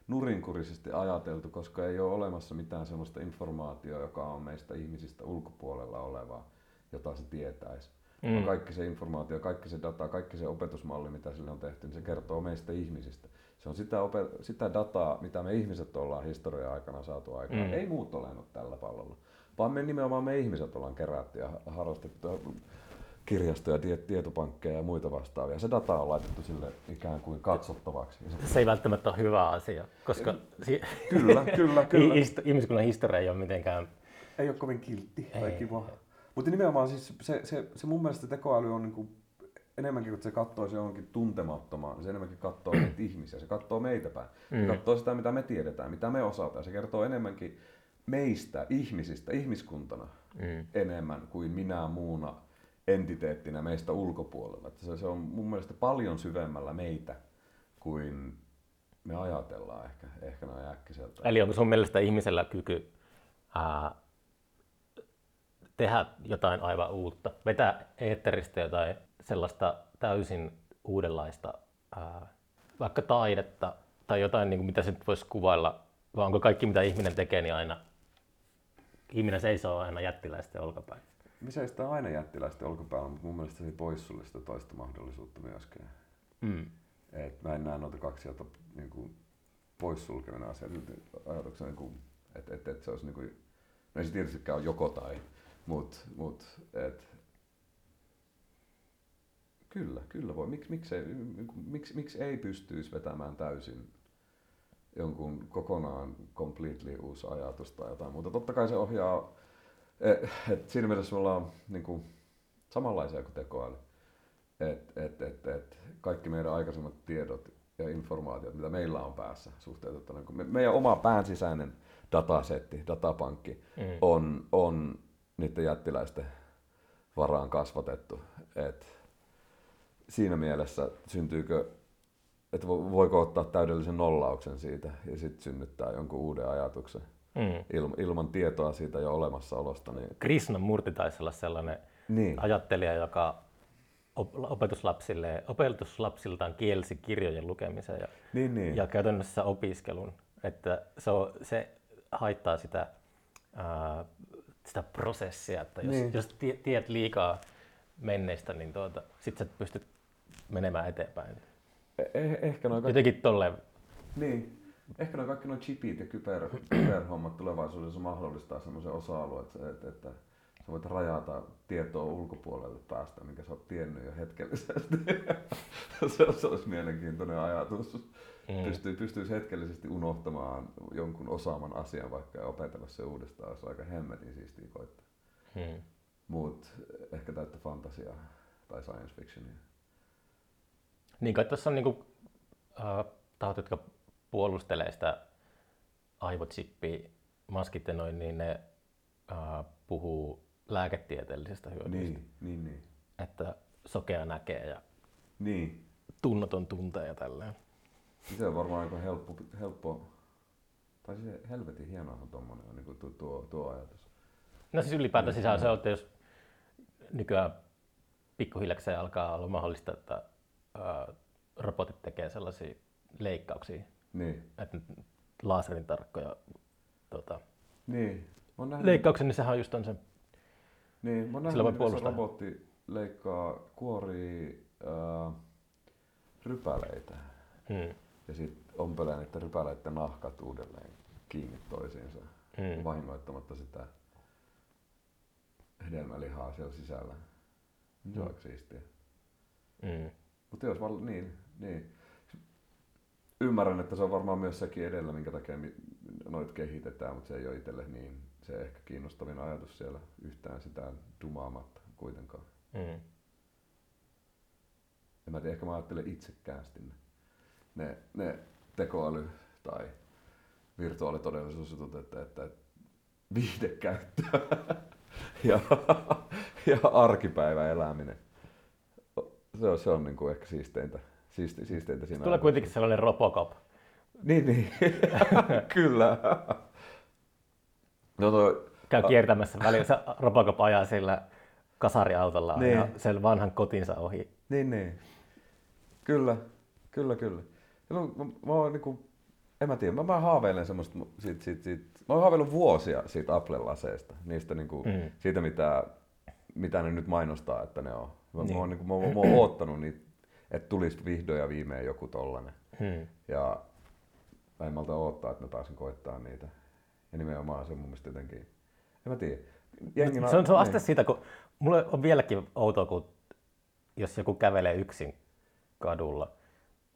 nurinkurisesti ajateltu, koska ei ole olemassa mitään sellaista informaatiota, joka on meistä ihmisistä ulkopuolella olevaa, jota se tietäisi. Mm. Kaikki se informaatio, kaikki se data, kaikki se opetusmalli, mitä sille on tehty, niin se kertoo meistä ihmisistä. Se on sitä, opet- sitä dataa, mitä me ihmiset ollaan historian aikana saatu aikaan. Mm. Mm. Ei muut ole ollut tällä pallolla, vaan me nimenomaan me ihmiset ollaan kerätty ja harrastettu kirjastoja, tie- tietopankkeja ja muita vastaavia. Se data on laitettu sille ikään kuin katsottavaksi. Se- Se ei välttämättä ole hyvä asia, koska si- Kyllä, kyllä, kyllä. ihmiskunnan historia ei ole mitenkään... Ei ole kovin kiltti tai Ei. kiva. Mutta nimenomaan siis se, se, se mun mielestä tekoäly on niinku enemmänkin kuin se katsoo se johonkin tuntemattomaan, niin se enemmänkin katsoo meitä ihmisiä, se katsoo meitä päin. Se Mm. katsoo sitä, mitä me tiedetään, mitä me osataan. Se kertoo enemmänkin meistä, ihmisistä, ihmiskuntana Mm. enemmän kuin minä muuna entiteettinä meistä ulkopuolella. Että se, se on mun mielestä paljon syvemmällä meitä kuin me ajatellaan ehkä, ehkä näin äkkiseltä. Eli onko sun mielestä ihmisellä kyky ää, tehdä jotain aivan uutta, vetää eetteristä jotain sellaista täysin uudenlaista, ää, vaikka taidetta tai jotain, niin kuin mitä se nyt voisi kuvailla, vai onko kaikki mitä ihminen tekee, niin aina ihminen seisoo aina jättiläisten olkapäin? Me seistään aina jättiläisten olkapäällä, mutta mun mielestä se ei pois sulle sitä toista mahdollisuutta myöskään. Mm. Et mä en näe noita kaksi sieltä niin kuin poissulkevina asioita. Ajatuksena, niin että et, et se olisi niin kuin, no ei se tietystikään ole joko tai, mutta mut, et, kyllä, kyllä voi. Miksi miksi ei, miksi, miksi ei pystyisi vetämään täysin jonkun kokonaan completely uusi ajatus tai jotain muuta. Totta kai se ohjaa, et, et siinä mielessä me ollaan niin kuin, samanlaisia kuin tekoäly. Et, et, et, et, kaikki meidän aikaisemmat tiedot ja informaatiot, mitä meillä on päässä suhteutettuna. Me, meidän oma pään sisäinen datasetti, datapankki Mm. on, on niiden jättiläisten varaan kasvatettu. Et siinä mielessä syntyykö, että vo- voiko ottaa täydellisen nollauksen siitä ja sitten synnyttää jonkun uuden ajatuksen Mm. ilman, ilman tietoa siitä jo olemassaolosta. Niin, Krishnamurti taisi olla sellainen niin. ajattelija, joka op- opetuslapsille, opetuslapsiltaan kielsi kirjojen lukemisen ja, niin, niin. ja käytännössä opiskelun. Että se, on, se haittaa sitä, ää, sitä prosessia, että jos, Niin. jos tie- tiedät liikaa menneistä, niin tuota, sit sä pystyt menemään eteenpäin. Eh- eh- ehkä noin kaikki, Jotenkin tolleen, niin. Ehkä noin kaikki noin chipit ja kyber, kyberhommat tulevaisuudessa mahdollistaa semmoisen osa-alueen, että, että, sä voit rajata tietoa ulkopuolelle päästä, minkä sä oot tiennyt jo hetkellisesti. se, se olisi mielenkiintoinen ajatus. Mm. Pystyy, pystyisi hetkellisesti unohtamaan jonkun osaaman asian vaikka opetella se uudestaan. Se on aika hemmetin siistiä koittaa. hmm. Mut ehkä täyttä fantasiaa tai science fictionia. Niin kai tuossa on niinku, äh, tahot, jotka puolustelee sitä aivochippiä maskit ja noin, niin ne äh, puhuu lääketieteellisestä hyödystä. Niin, niin, niin. Että sokea näkee ja Niin, tunnoton tuntee ja tälleen. se on varmaan aika helppo, helppo tai se helvetin hienoa on tommonen on niin tuo, tuo, tuo ajatus. No siis ylipäätään sisään se on, että jos nykyään pikkuhiljakseen alkaa olla mahdollista, että ää, robotit tekee sellaisia leikkauksia, Niin, että laserin tarkkoja tota, niin. Nähnyt, leikkauksia, niin sehän on just on se, niin, mä voi nähnyt se puolustaa. robotti leikkaa kuorii ää, rypäleitä hmm, ja sitten ompelee niiden rypäleiden nahkat uudelleen kiinni toisiinsa hmm, vahingoittamatta sitä hedelmälihaa siellä sisällä. Se on Mm. aika siistiä. hmm. Mutta jos val- niin, niin. Ymmärrän, että se on varmaan myös sekin edellä, minkä takia noit kehitetään, mutta se ei ole itselle niin se ehkä kiinnostavin ajatus siellä yhtään sitä dumaamatta kuitenkaan. hmm. En mä tiedä, ehkä mä ajattelen itsekäästi ne, ne, ne tekoäly tai virtuaalitodellisuusjutut, että, että viihdekäyttö ja, ja arkipäivän eläminen. Se on, se on niin kuin ehkä siisteintä, siisti, siisteintä siinä. Tulee kuitenkin sellainen Robocop. Niin, niin. Kyllä. No toi, Käy kiertämässä välillä, se Robocop ajaa sillä kasariautolla Niin. ja sen vanhan kotinsa ohi. Niin, niin. Kyllä, kyllä, kyllä. Ja mä, mä, oon niinku, en mä tiedä, mä, mä haaveilen semmoista, siitä, siitä, siitä, mä oon haaveillut vuosia siitä Apple-laseista, niistä niinku, mm. siitä mitä, mitä ne nyt mainostaa, että ne on. Mä, Niin. mä, oon, niinku, mä, mä, mä oon oottanut niitä, että tulisi vihdoin ja viimein joku tollanen. Hmm. Ja mä en malta odottaa, että mä pääsen koittaa niitä. Ja nimenomaan se on mun mielestä jotenkin, en mä tiedä. Jengi Se on, se on aste niin. siitä, kun mulle on vieläkin outoa, kun jos joku kävelee yksin kadulla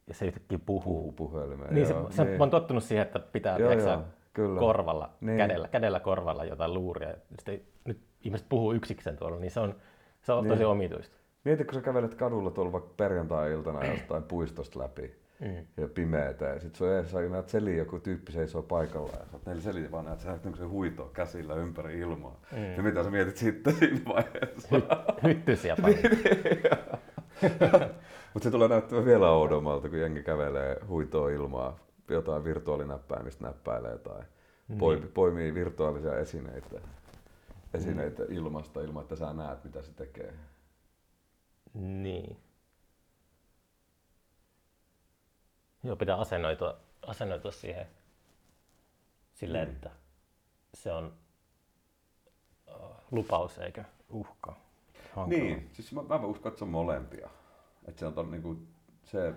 ja se yhtäkkiä puhuu. puhuu puhelimeen. Niin se, joo, se, mä oon tottunut siihen, että pitää Joo, tiedätkö, joo, kyllä. korvalla, Niin. kädellä, kädellä korvalla jotain luuria. Sitten nyt ihmiset puhuu yksikseen tuolla, niin se on, se on tosi Niin. omituista. Mieti, kun sä kävelet kadulla tuolla vaikka perjantai-iltana jostain puistosta läpi Mm. ja pimeetä ja sit sun edessä näet seli joku tyyppi seisoo paikalla ja sä oot neljä seli vaan näet sä näet, se huitoo käsillä ympäri ilmaa. Mm. Ja mitä sä mietit sitten siinä vaiheessa? Hy- hyttysiä paljon. Mutta se tulee näyttämään vielä oudommalta, kun jengi kävelee huitoo ilmaa, jotain virtuaalinäppäimistä näppäilee tai Niin. poimii, poimii virtuaalisia esineitä, esineitä ilmasta ilman, että sä näet, mitä se tekee. Niin. Joo, pitää asennoitua, asennoitua siihen silleen, Mm. että se on uh, lupaus eikä uhka. Hankala. Niin, siis mä, mä uskon, että se on molempia. Että se on ton, niinku, se,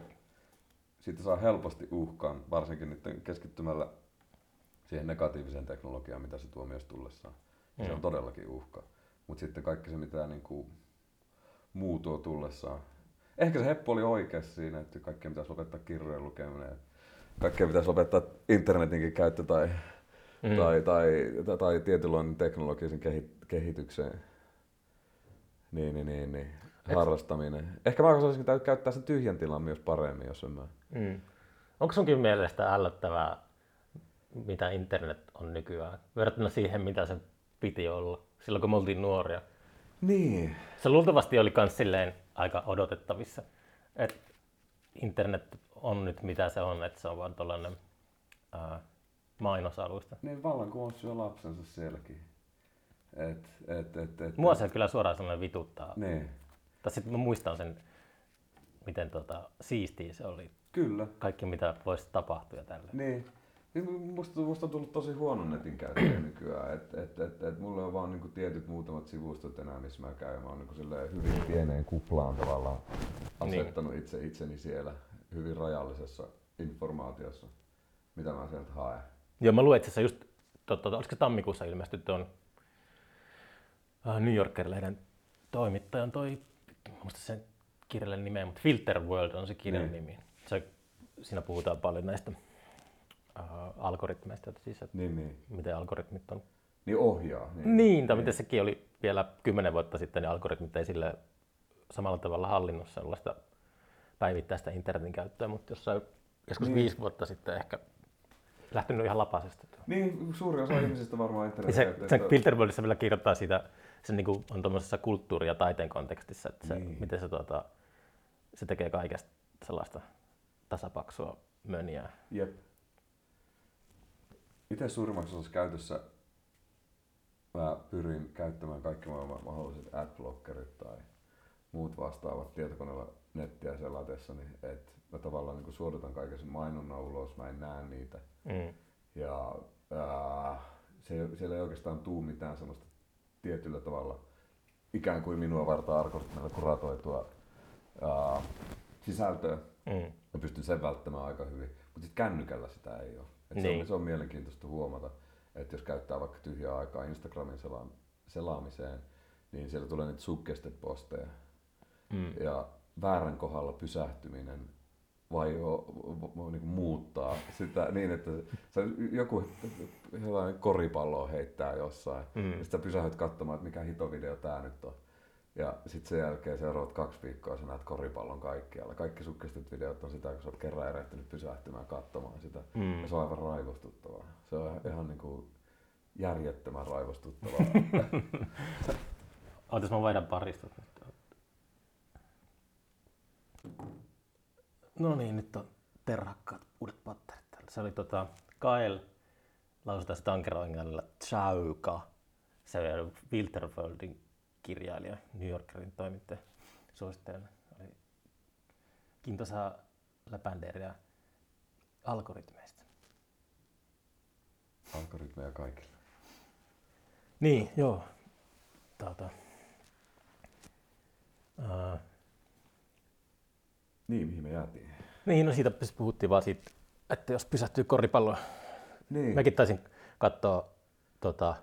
siitä saa helposti uhkan, varsinkin nyt keskittymällä siihen negatiiviseen teknologiaan, mitä se tuo myös tullessaan. Se Mm. on todellakin uhka. Mutta sitten kaikki se, mitä niinku, muu tuo tullessaan. Ehkä se heppu oli oikeassa siinä, että kaikkea pitäisi lopettaa kirjojen lukeminen. Kaikkea pitäisi lopettaa internetinkin käyttö tai, Mm. tai, tai, tai, tai tietynlainen teknologisen kehi, kehitykseen. Niin, niin, niin, niin. harrastaminen. Ehkä mä osaisin käyttää sen tyhjän tilan myös paremmin, jos en mä. Mm. Onko sunkin mielestä ällöttävää, mitä internet on nykyään, verrattuna siihen, mitä se piti olla silloin, kun me oltiin nuoria? Niin. Se luultavasti oli myös silleen aika odotettavissa, että internet on nyt mitä se on, että se on vaan tuollainen mainosalusta. Niin vallankumous syö lapsensa sielläkin. Et, et, et, et, Mua se kyllä suoraan sellainen vituttaa. Niin. Tai sitten mä muistan sen, miten tota, siistiä se oli. Kyllä. Kaikki mitä voisi tapahtua ja tällä. Niin. Niin Musta, musta on tullut tosi huono netin käyttäjä nykyään. Et, et, et, et mulle on vaan niinku tietyt muutamat sivustot enää, missä mä käyn. Mä oon niinku hyvin pieneen kuplaan tavallaan asettanut niin. itse itseni siellä hyvin rajallisessa informaatiossa, mitä mä sieltä haen. Joo, mä luin itse asiassa just, totta, olisiko se tammikuussa ilmestyi tuon uh, New Yorker-lehden toimittajan toi, muista sen kirjan nimeä, mutta Filter World on se kirjan niin. nimi. Se, siinä puhutaan paljon näistä uh, algoritmeista, siis, että niin, niin. miten algoritmit on. Niin ohjaa. Niin, niin tai niin. miten sekin oli vielä kymmenen vuotta sitten, niin algoritmit ei sille samalla tavalla hallinnut sellaista päivittäistä internetin käyttöä, mutta jossain joskus niin. viisi vuotta sitten ehkä lähtenyt ihan lapasesta. Niin, suuri osa ihmisistä varmaan internetin se, se Filterworldissa vielä kirjoittaa siitä, se niin kuin on tuommoisessa kulttuuri- ja taiteen kontekstissa, että se, niin. miten se, tuota, se tekee kaikesta sellaista tasapaksua möniä. Jep. Itse suurimmaksi osassa käytössä mä pyrin käyttämään kaikki maailman mahdolliset adblockerit tai muut vastaavat tietokoneella nettiä selatessa, niin että mä tavallaan niin suodatan kaiken sen mainonnan ulos, mä en näe niitä. Mm. Ja ää, se, siellä ei oikeastaan tuu mitään semmoista tietyllä tavalla ikään kuin minua varten arkoittamalla kuratoitua ää, sisältöä. Mm. Mä pystyn sen välttämään aika hyvin, mutta sitten kännykällä sitä ei ole. Et niin. se, on, niin. se on mielenkiintoista huomata, että jos käyttää vaikka tyhjää aikaa Instagramin sela- selaamiseen, niin siellä tulee niitä suggested posteja. Mm. Ja väärän kohdalla pysähtyminen vai jo, niin kuin muuttaa sitä niin, että sä joku koripallo heittää jossain, mm. ja sitten pysähdyt katsomaan, että mikä hitovideo tää nyt on. Ja sitten sen jälkeen seuraavat kaksi viikkoa sä näet koripallon kaikkialla. Kaikki sukkistit videot on sitä, kun sä oot kerran erehtynyt pysähtymään katsomaan sitä. Mm. Ja se on aivan raivostuttavaa. Se on ihan niin kuin järjettömän raivostuttavaa. Ootas mä vaihdan paristot nyt. No niin, nyt on terhakkaat uudet patterit täällä. Se oli tota, Kael lausutaan tankeroingalla Chauka. Se oli Wilterfeldin kirjailija, New Yorkerin toimittaja, suosittelen. Oli kiintoisaa läpändeeriä algoritmeista. Algoritmeja kaikille. Niin, joo. Tata. Uh, niin, mihin me jäätiin? Niin, no siitä puhuttiin vaan siitä, että jos pysähtyy koripalloon. Niin. Mäkin taisin katsoa, tota,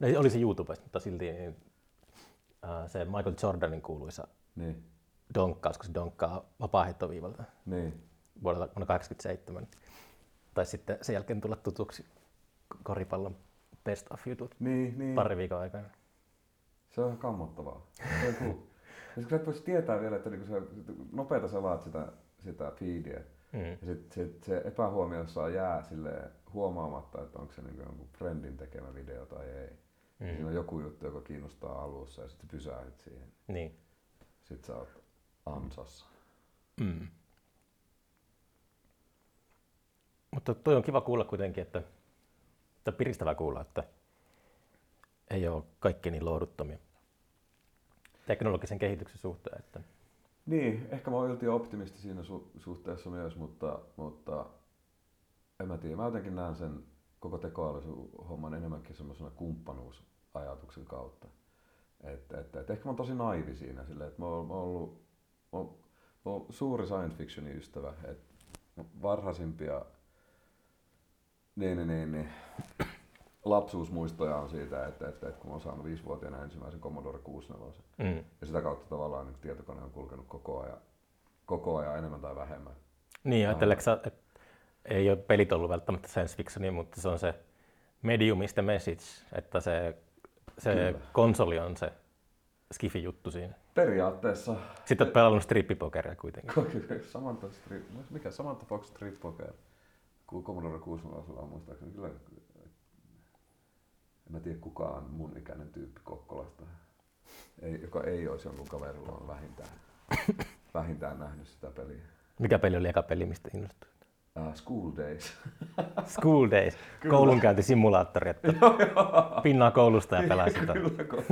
no oli se YouTubesta, mutta silti niin, se Michael Jordanin kuuluisa niin. donkkaus, kun se donkkaa vapaaheittoviivalta niin. vuonna 1987. Tai sitten sen jälkeen tulla tutuksi koripallon best of jutut niin, niin. pari viikon aikana. Se on kammottavaa. Se on kun sä et voisi tietää vielä, että niinku sä selaat sitä, sitä feedia, mm. ja sit, sit se epähuomiossa jää sille huomaamatta, että onko se niinku jonkun friendin tekemä video tai ei. Mm. Siinä on joku juttu, joka kiinnostaa alussa ja sitten pysähdyt siihen. Niin. Sitten sä oot ansassa. Mm. Mutta toi on kiva kuulla kuitenkin, että, tai piristävä kuulla, että ei ole kaikki niin lohduttomia teknologisen kehityksen suhteen. Että... Niin, ehkä mä oon optimisti siinä su- suhteessa myös, mutta, mutta en mä tiedä. Mä jotenkin näen sen koko tekoälyhomman enemmänkin semmoisena kumppanuusajatuksen kautta. Et, et, et, ehkä mä oon tosi naivi siinä, silleen, että mä oon, mä oon ollut mä oon, mä oon suuri science fictionin ystävä. Et varhaisimpia niin, niin, niin, niin lapsuusmuistoja on siitä, että, että, että kun olen saanut viisivuotiaana ensimmäisen Commodore 64. Mm. Ja sitä kautta tavallaan niin tietokone on kulkenut koko ajan, koko ajan enemmän tai vähemmän. Niin, ajatteleeko että ei ole pelit ollut välttämättä science fictionia, mutta se on se medium is the message, että se, se konsoli on se skifi-juttu siinä. Periaatteessa Sitten olet pelannut strippipokeria kuitenkin. Samantha Strip, mikä Samantha Fox Strip Poker? Commodore 64 muistaakseni kyllä. En mä tiedä kuka on mun ikäinen tyyppi Kokkolasta, ei, joka ei olisi jonkun kaverilla on vähintään, vähintään nähnyt sitä peliä. Mikä peli oli eka peli, mistä innostuit? Uh, school Days. School Days, koulunkäyntisimulaattori, että pinnaa koulusta ja pelaa sitä. Kyllä, ko-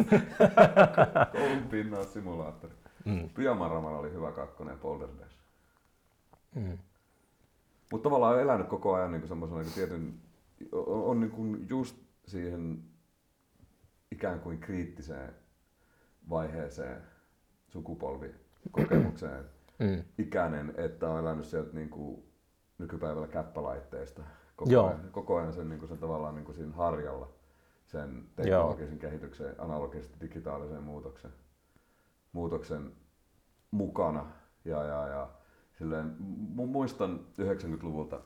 koulun pinnaa simulaattori. Mm. Pyjamaramalla oli hyvä kakkonen Boulder Dash. Mm. Mutta tavallaan on elänyt koko ajan niin semmoisen niin tietyn, on, on niin kuin just siihen ikään kuin kriittiseen vaiheeseen sukupolvikokemukseen Mm. ikäinen, että on elänyt sieltä niin kuin nykypäivällä käppälaitteista koko Joo. ajan, koko ajan sen, niin kuin sen tavallaan niin kuin siinä harjalla sen teknologisen kehityksen, analogisesti digitaalisen muutoksen, muutoksen mukana. Ja, ja, ja silleen, mu- muistan 90-luvulta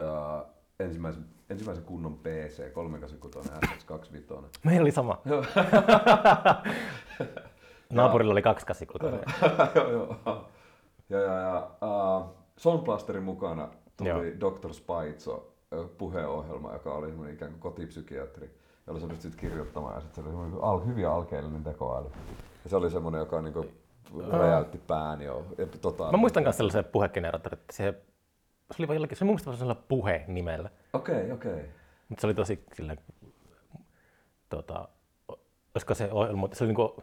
ää, ensimmäisen, ensimmäisen kunnon PC, 386 SX25. Meillä oli sama. Joo. Naapurilla oli kaksi kasikuukautta. joo, joo. Ja, ja, ja uh, Soundblasterin mukana tuli Joo. Dr. Spaitso puheenohjelma, joka oli semmoinen ikään kuin kotipsykiatri, jolla sä pystyt kirjoittamaan. Ja se oli al, hyvin alkeellinen tekoäly. Ja se oli semmoinen, joka niinku räjäytti pään jo. Ja, tota, Mä muistan myös sellaisen puhegeneraattorin, että se, se oli vaan jollakin, se mielestä sellaisella puhe-nimellä. Okei, okay, okei. Okay. Mutta se oli tosi sillä, tota, olisiko se ohjelma, se oli niinku,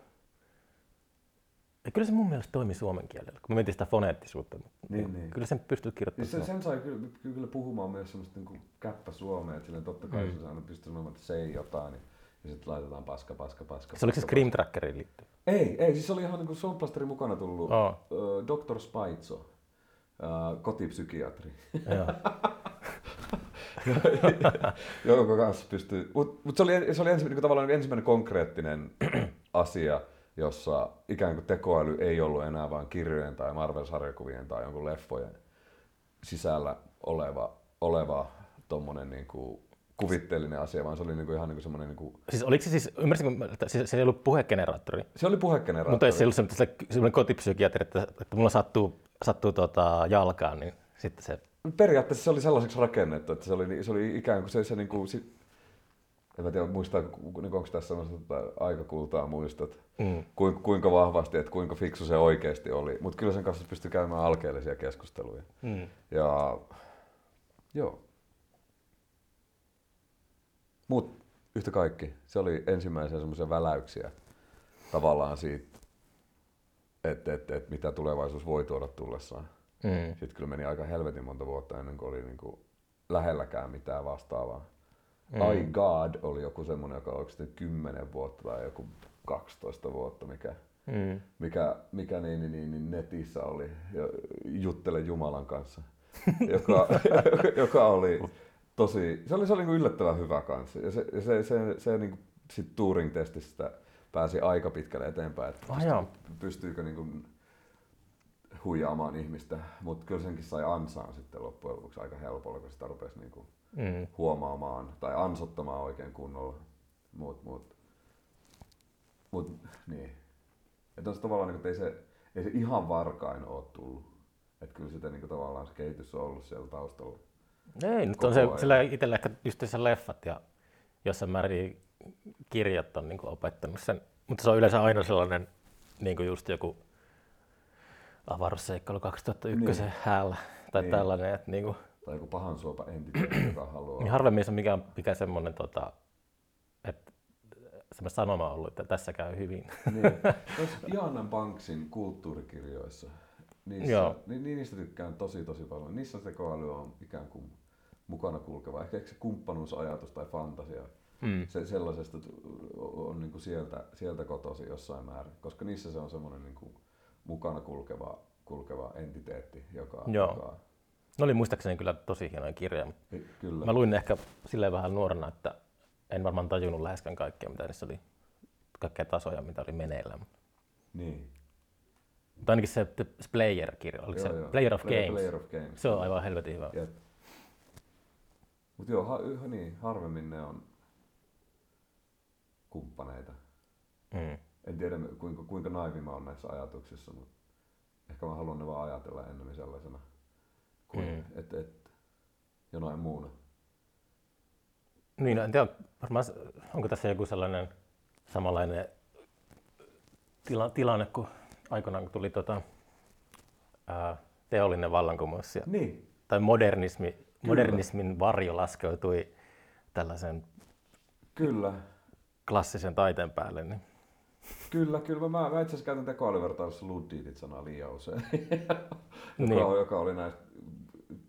ja kyllä se mun mielestä toimi suomen kielellä, kun me mentiin sitä foneettisuutta. mutta Niin, niin. Kyllä sen pystyy Niin kirjoittamaan. sen, sen sai kyllä, kyllä puhumaan myös semmoista niinku käppä suomea, että silleen totta kai mm. se aina pystyy sanomaan, että se ei jotain, niin, ja sitten laitetaan paska, paska, paska. se oliko se Scream Trackeriin liittyvä? Ei, ei, siis se oli ihan niin Soundblasterin mukana tullut Oo. uh, Dr. Spaitso, uh, kotipsykiatri, Joo. jonka kanssa pystyy... Mutta mut se oli, se oli ensi, niin tavallaan ensimmäinen konkreettinen asia, jossa ikään kuin tekoäly ei ollut enää vain kirjojen tai Marvel-sarjakuvien tai jonkun leffojen sisällä oleva, oleva tommonen niin kuin kuvitteellinen asia, vaan se oli niin kuin ihan niin kuin semmoinen... Niin kuin, Siis oliko se siis, ymmärsinkö, mä, että se, se ei ollut puhegeneraattori, se oli puhegeneraattori. mutta se ei ollut semmoinen, semmoinen kotipsykiatri, että, että mulla sattuu, sattuu tota, jalkaan, niin sitten se, Periaatteessa se oli sellaiseksi rakennettu, että se oli, se oli ikään kuin se, se niin kuin, si- en mä tiedä, muistaa, niin onko tässä semmoista että aikakultaa muistat, mm, kuinka, kuinka vahvasti, että kuinka fiksu se oikeasti oli. Mutta kyllä sen kanssa pystyi käymään alkeellisia keskusteluja. mm. Ja joo. Mut yhtä kaikki, se oli ensimmäisiä semmoisia väläyksiä tavallaan siitä, että et, et, mitä tulevaisuus voi tuoda tullessaan. Mm. Sitten kyllä meni aika helvetin monta vuotta ennen kuin oli niinku lähelläkään mitään vastaavaa. Mm. I God oli joku semmoinen, joka oli sitten 10 vuotta tai joku 12 vuotta, mikä, Mm. mikä, mikä niin, niin, niin, niin netissä oli ja juttele Jumalan kanssa, joka, joka oli tosi, se oli, se oli niin yllättävän hyvä kanssa. Ja se, ja se, se, se niin kuin sit Turing-testistä pääsi aika pitkälle eteenpäin, että Ah, joo. pystyykö niin kuin huijaamaan ihmistä, mutta kyllä senkin sai ansaan sitten loppujen lopuksi aika helpolla, kun sitä rupesi niin kuin Mm. huomaamaan tai ansottamaan oikein kunnolla. Mut, mut, mut niin. Että on se tavallaan, niin, että ei se, ei se ihan varkain ole tullut. Että kyllä sitä niin kuin, tavallaan se kehitys on ollut siellä taustalla. Ei, nyt on se ajan. sillä itsellä ehkä just se leffat ja jossain määrin kirjat on niin opettanut sen. Mutta se on yleensä aina sellainen niin kuin just joku avaruusseikkailu 2001 niin. häällä tai niin. tällainen. Että niin kuin, Tai joku pahan suopa entiteetti, joka haluaa. niin harvemmin se on mikään, mikä semmoinen, tota, että semmoinen sanoma on ollut, että tässä käy hyvin. niin. Tuossa Banksin kulttuurikirjoissa, niissä, Joo. ni, niistä tykkään tosi tosi paljon. Niissä tekoäly on ikään kuin mukana kulkeva. Ehkä se kumppanuusajatus tai fantasia Mm. se, sellaisesta on niin kuin sieltä, sieltä kotosi jossain määrin, koska niissä se on semmoinen niin kuin mukana kulkeva, kulkeva entiteetti, joka, Joo. joka Ne oli muistaakseni kyllä tosi hienoja kirjoja, mutta kyllä. mä luin ne ehkä silleen vähän nuorena, että en varmaan tajunnut läheskään kaikkea, mitä niissä oli, kaikkea tasoja, mitä oli meneillä. Mutta Niin. mutta ainakin se Player-kirja, oliko se Player of Player, Games? Player of Games. Se on aivan helvetin hyvä. Jep. Mut joo, ha, niin, harvemmin ne on kumppaneita. Mm. en tiedä kuinka, kuinka naivi mä oon näissä ajatuksissa, mutta ehkä mä haluan ne vaan ajatella ennemmin sellaisena kuin Mm. että et, jonain muuna. Niin, no en tiedä, varmaan, onko tässä joku sellainen samanlainen tila, tilanne kuin aikoinaan, kun tuli tota, ää, teollinen vallankumous ja, Niin, tai modernismi, modernismin varjo laskeutui tällaisen kyllä. klassisen taiteen päälle. Niin. Kyllä, kyllä. Mä, mä itse asiassa käytän tekoälyvertailussa Ludditit sanaa liian usein. joka, Niin. on, joka oli näistä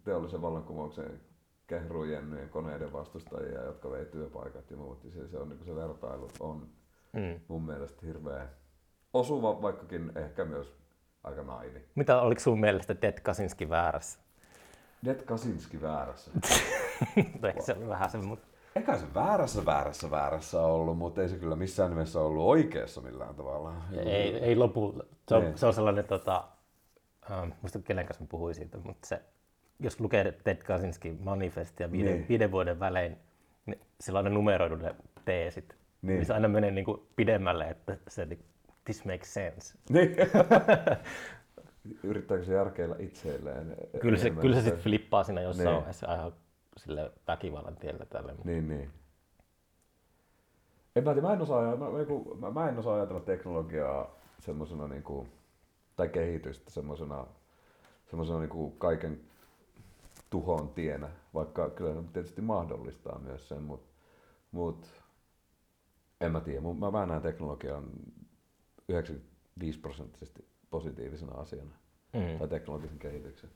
teollisen vallankumouksen kehrujennyjen koneiden vastustajia, jotka vei työpaikat ja muut. Se, se, on, niin se vertailu on Mm. mun mielestä hirveän osuva, vaikkakin ehkä myös aika naivi. Mitä oliko sun mielestä Ted Kaczynski väärässä? Jet Kaczynski väärässä. Ehkä se oli vähän sen, mutta Eikä se väärässä väärässä väärässä ollut, mutta ei se kyllä missään nimessä ollut oikeassa millään tavalla. ei, ei lopulla. Se on, Niin. se on sellainen, tota, ähm, muista kenen kanssa puhuin siitä, mutta se, jos lukee Ted Kaczynski manifestia viiden, Niin. viiden vuoden välein, niin sillä on ne numeroidu ne teesit. Niin. Niin se aina menee niin kuin pidemmälle, että se niin, this makes sense. Niin. Yrittääkö se järkeillä itselleen? Kyllä se, kyllä se sitten flippaa siinä jossain Niin. vaiheessa sille väkivallan tielle tälle. Niin, niin. En mä, tiedä, mä, en osaa, mä, mä, mä, mä en osaa ajatella teknologiaa semmoisena niinku, tai kehitystä semmoisena semmoisena niinku kaiken tuhon tienä, vaikka kyllä se tietysti mahdollistaa myös sen, mutta mut, en mä tiedä. Mä, mä näen teknologian 95 prosenttisesti positiivisena asiana Mm. tai teknologisen kehityksen.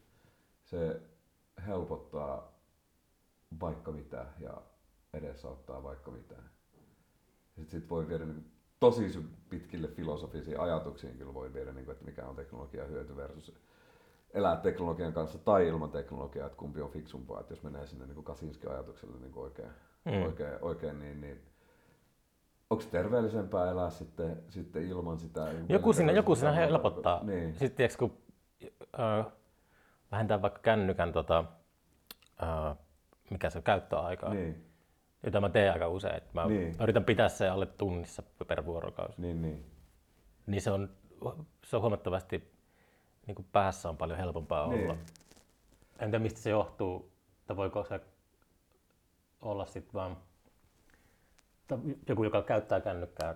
Se helpottaa vaikka mitä ja edesauttaa vaikka mitä. Sitten sit voi viedä niin tosi pitkille filosofisiin ajatuksiin kyllä voi viedä, niin kuin, että mikä on teknologian hyöty versus elää teknologian kanssa tai ilman teknologiaa, että kumpi on fiksumpaa. Että jos menee sinne niin Kasinskin ajatukselle niin oikein, Mm. oikein, oikein, niin, niin onko terveellisempää elää sitten, sitten ilman sitä? Joku siinä, joku siinä Niin. helpottaa. Niin. Sitten tiedätkö, kun äh, vähentää vaikka kännykän, tota, äh, mikä se on, käyttöaikaa, niin. Jota mä teen aika usein. Että mä, Niin. yritän pitää se alle tunnissa per vuorokausi. niin, niin. Niin se on, se on huomattavasti, niin kuin päässä on paljon helpompaa Niin. olla. En tiedä mistä se johtuu, tai voiko se olla sitten vaan joku, joka käyttää kännykkää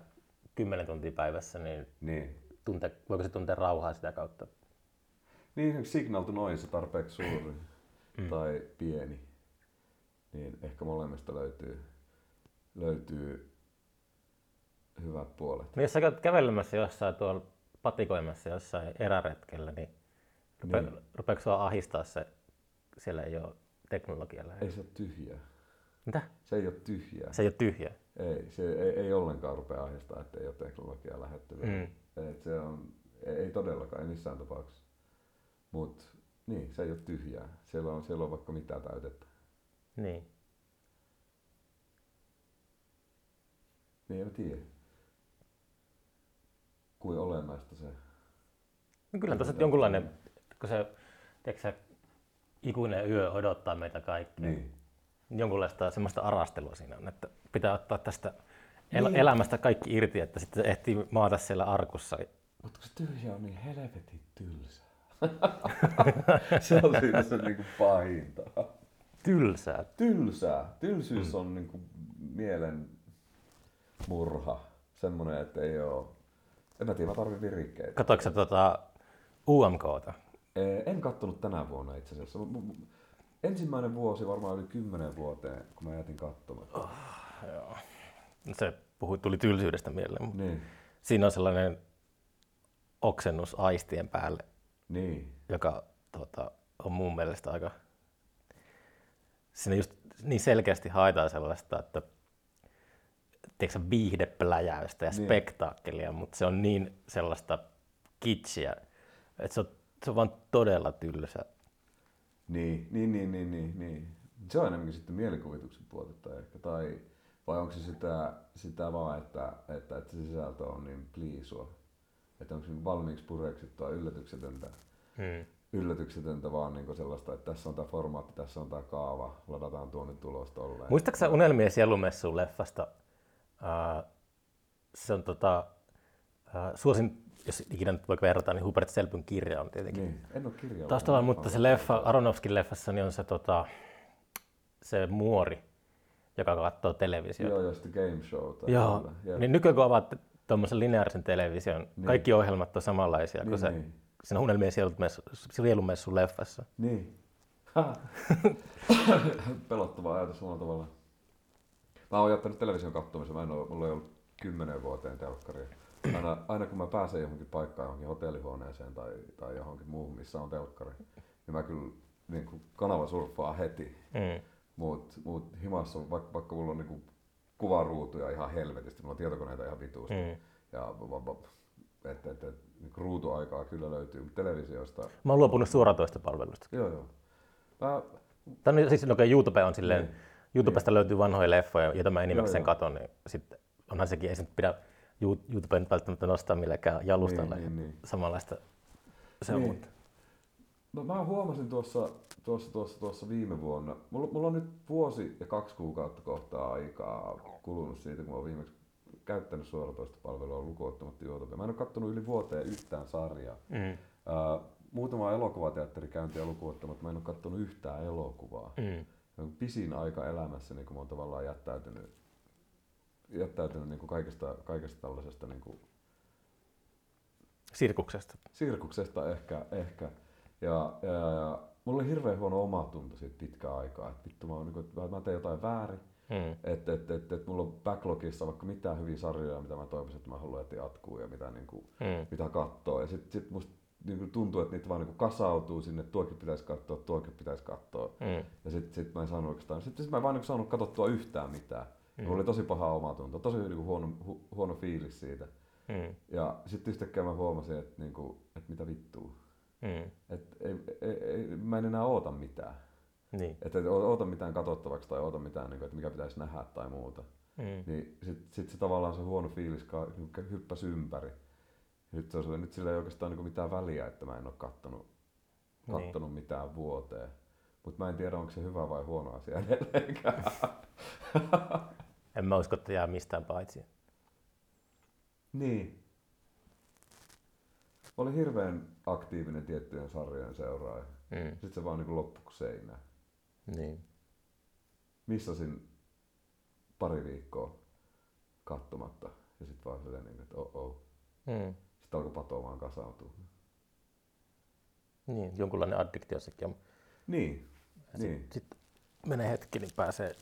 10 tuntia päivässä, niin niin. tunte, voiko se tuntea rauhaa sitä kautta? Niin, signal to noise tarpeeksi suuri mm. tai pieni, niin ehkä molemmista löytyy, löytyy hyvät puolet. No jos sä käyt kävelemässä jossain tuolla patikoimassa jossain eräretkellä, niin, rupe, Niin. niin. rupeeko sua ahistaa se, siellä ei ole teknologia Ei se ole tyhjää. Mitä? Se ei ole tyhjää. Se ei ole tyhjä. Ei, se ei, ei ollenkaan rupea ahdistaa, että ei ole teknologiaa lähettyvillä. Mm. Et se on, ei, ei todellakaan, ei missään tapauksessa. Mutta niin, se ei ole tyhjää. Siellä on, siellä on vaikka mitä täytettä. Niin. Niin en tiedä. Kuin olennaista se. No kyllä tuossa Kyllä. jonkunlainen, kun se, tiedätkö sä, ikuinen yö odottaa meitä kaikkia. Niin. Jonkunlaista semmoista arastelua siinä on, että pitää ottaa tästä el- Niin. elämästä kaikki irti, että sitten se ehtii maata siellä arkussa. Mutta se tyhjä on niin helvetin tylsä. se on siinä se niinku pahinta. Tylsää. Tylsää. Tylsyys on niinku mielen murha. Semmonen, että ei oo... En mä tiedä, mä tarvin virikkeitä. Katoiko sä tota UMKta? En kattonut tänä vuonna itse asiassa. Ensimmäinen vuosi varmaan yli kymmenen vuoteen, kun mä jätin katsomatta. Oh. Joo. Se puhui, tuli tylsyydestä mieleen. mutta Niin, Siinä on sellainen oksennus aistien päälle, niin. joka tota, on mun mielestä aika... Siinä just niin selkeästi haetaan sellaista, että tiedätkö, viihdepläjäystä ja Niin. spektaakkelia, mutta se on niin sellaista kitsiä, että se on, se on vaan todella tylsä. Niin, niin, niin, niin, niin, niin. Se on enemmänkin sitten mielikuvituksen puotetta ehkä. Tai, vai onko se sitä, sitä vaan, että, että, että se sisältö on niin pliisua? Että onko se valmiiksi pureksittua yllätyksetöntä, Hmm. Yllätyksetöntä vaan niin sellaista, että tässä on tämä formaatti, tässä on tämä kaava, ladataan tuonne tulos tolleen. Muistatko sä Unelmien sielumessuun leffasta? Uh, se on tota, Äh, suosin, jos ikinä nyt voi verrata, niin Hubert Selbyn kirja on tietenkin. Niin, en ole kirjaa. Taustalla, mutta se leffa, Aronofskin leffassa, niin on se, tota, se muori, joka katsoo televisiota. Joo, ja sitten game showta. Joo, niin nykyään kun avaat tuommoisen lineaarisen television, Niin. kaikki ohjelmat on samanlaisia Niin, kuin se, niin. Siinä unelmien sielumessu, sielumessu leffassa. Niin. Pelottava ajatus samalla tavalla. Mä oon jättänyt television kattomisen, mä en oo, mulla ei ollut kymmenen vuoteen telkkaria. Aina, aina kun mä pääsen johonkin paikkaan, johonkin hotellihuoneeseen tai, tai johonkin muuhun, missä on telkkari, niin mä kyllä niin kuin kanava surffaa heti. Mm. Mut, mut himassa on, vaikka, vaikka mulla on niin kuvaruutuja ihan helvetisti, mulla on tietokoneita ihan vituusti. Mm. Ja va- va- et, et, et, niin ruutuaikaa kyllä löytyy, mutta televisiosta, Mä oon luopunut suoratoistopalvelusta. joo joo. Mä, Tämä on siis no, okei, YouTube on silleen, Niin. YouTubesta löytyy vanhoja leffoja, joita mä enimmäkseen joo. katon, niin sitten onhan sekin, ei se pidä You- YouTubeen nyt välttämättä nostaa millekään jalustalle. Niin, niin, niin. Samanlaista se on, Niin. mutta No mä huomasin tuossa, tuossa, tuossa, tuossa viime vuonna, mulla, mulla on nyt vuosi ja kaksi kuukautta kohtaa aikaa kulunut siitä, kun mä oon viimeksi käyttänyt suoratoistopalvelua lukuottamatta YouTubea. Mä en ole kattonut yli vuoteen yhtään sarjaa. mm, Ää, muutama elokuvateatterikäyntiä lukuottamatta mä en ole kattonut yhtään elokuvaa. mm, pisin aika elämässä, niin kun mä oon tavallaan jättäytynyt, jättäytynyt niin kuin kaikesta, kaikesta tällaisesta niin kuin sirkuksesta. sirkuksesta ehkä, ehkä. Ja, ja, ja mulla oli hirveän huono omatunto siitä pitkään aikaa, että vittu mä, oon, niin kuin, mä teen jotain väärin, Mm, että et, et, et mulla on backlogissa vaikka mitään hyviä sarjoja, mitä mä toivoisin, että mä haluan, että jatkuu ja mitä, niin kuin, mm, mitä katsoo. Ja sit, sit musta niin kuin tuntuu, että niitä vaan niin kuin kasautuu sinne, että tuokin pitäisi katsoa, tuokin pitäisi katsoa. mm, Ja sitten sit mä en saanut oikeastaan, sitten sit mä en vaan niin saanut katsottua yhtään mitään. Mm. Mm. Mulla oli tosi paha omatunto, tosi niin kuin huono, hu, huono fiilis siitä. mm, Ja sitten yhtäkkiä mä huomasin, että, niin kuin, että mitä vittua. mm, Et ei, ei, ei, mä en enää oota mitään. Niin, Että et oota mitään katsottavaksi tai oota mitään, niin kuin, että mikä pitäisi nähdä tai muuta. mm, Niin sit, sit se tavallaan se huono fiilis niin kuin hyppäsi ympäri. Nyt, se on nyt sillä ei oikeastaan niin mitään väliä, että mä en ole kattonut, Niin. kattonut mitään vuoteen. Mutta mä en tiedä, onko se hyvä vai huono asia edelleenkään. en mä usko, että jää mistään paitsi. niin. Mä olin hirveän aktiivinen tiettyjen sarjojen seuraaja. Mm, Sitten se vaan niin loppui seinään. Niin, missasin pari viikkoa katsomatta ja sitten vaan silleen, niin, että oh, oh. mm, Sitten alkoi patoa vaan kasautua. niin, jonkunlainen addiktio sekin on. Niin, niin. Sitten menee hetki, niin pääsee,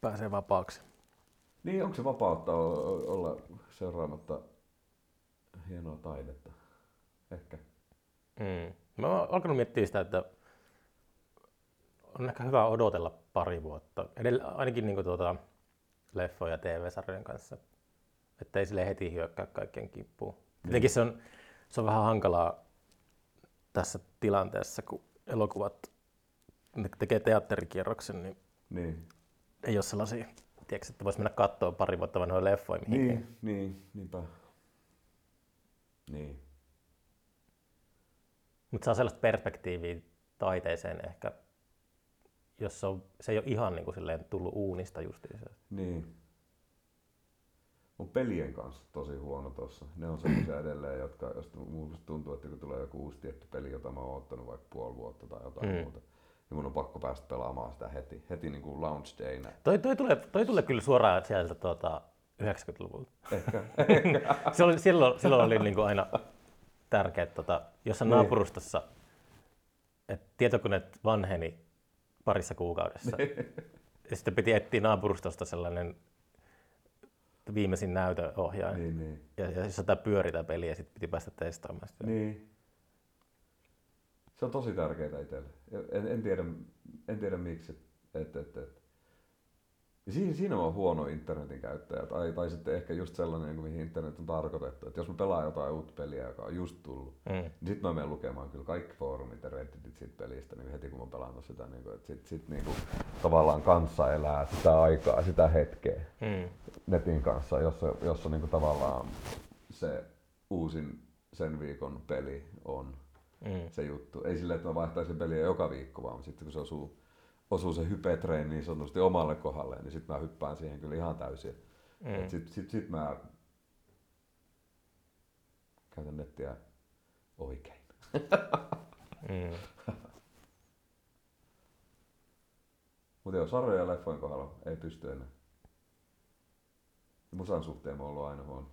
pääsee vapaaksi. Niin, onko se vapautta olla seuraamatta hienoa taidetta? Ehkä. Mm. Mä oon alkanut miettiä sitä, että on ehkä hyvä odotella pari vuotta, Edellä, ainakin niin tuota, leffoja ja TV-sarjojen kanssa, että ei sille heti hyökkää kaikkien kimppuun. Tietenkin se on, se on vähän hankalaa tässä tilanteessa, kun elokuvat ne tekee teatterikierroksen, niin Niin. ei ole sellaisia, tiedätkö, että voisi mennä katsoa pari vuotta vanhoja leffoja mihinkään. Niin, niin, niinpä. Niin. Mutta saa sellaista perspektiiviä taiteeseen ehkä, jos se, on, se ei ole ihan niin kuin silleen tullut uunista justiinsa. Niin. Mun pelien kanssa tosi huono tossa. Ne on semmoisia edelleen, jotka, musta tuntuu, että kun tulee joku uusi tietty peli, jota mä oon ottanut vaikka puoli vuotta tai jotain Mm. muuta, niin mun on pakko päästä pelaamaan sitä heti, heti niin kuin launch dayna. Toi, toi, tulee, toi tulee kyllä suoraan sieltä tuota, 90-luvulta. Ehkä. Se oli, silloin, silloin oli niin kuin aina tärkeää, että tota, jos on Niin. naapurustossa, että tietokoneet vanheni parissa kuukaudessa. ja sitten piti etsiä naapurustosta sellainen viimeisin näytöohjaaja. niin, niin. Ja, ja jos tämä pyöri tämä peli ja sitten piti päästä testaamaan sitä. Niin. Se on tosi tärkeää itselle. En, en, tiedä, en tiedä miksi. Et, et, et. Ja siinä, siinä on huono internetin käyttäjä. Tai, tai sitten ehkä just sellainen, niin kuin mihin internet on tarkoitettu. Että jos mä pelaan jotain uutta peliä, joka on just tullut, Mm. niin sitten mä menen lukemaan kyllä kaikki foorumit ja redditit siitä pelistä niin heti kun mä oon pelannut sitä. Niin kuin, että sit, sit niin kuin, tavallaan kanssa elää sitä aikaa, sitä hetkeä Mm. netin kanssa, jossa, jossa niin kuin tavallaan se uusin sen viikon peli on Mm. se juttu. Ei silleen, että mä vaihtaisin peliä joka viikko, vaan sitten kun se osuu, osuu se hype-treeni niin sanotusti omalle kohdalle, niin sitten mä hyppään siihen kyllä ihan täysin. Mm. Sitten sit, sit mä käytän nettiä oikein. Mm. Mutta joo, sarjoja ja leffojen kohdalla ei pysty enää. Musan suhteen mä oon ollut aina huono.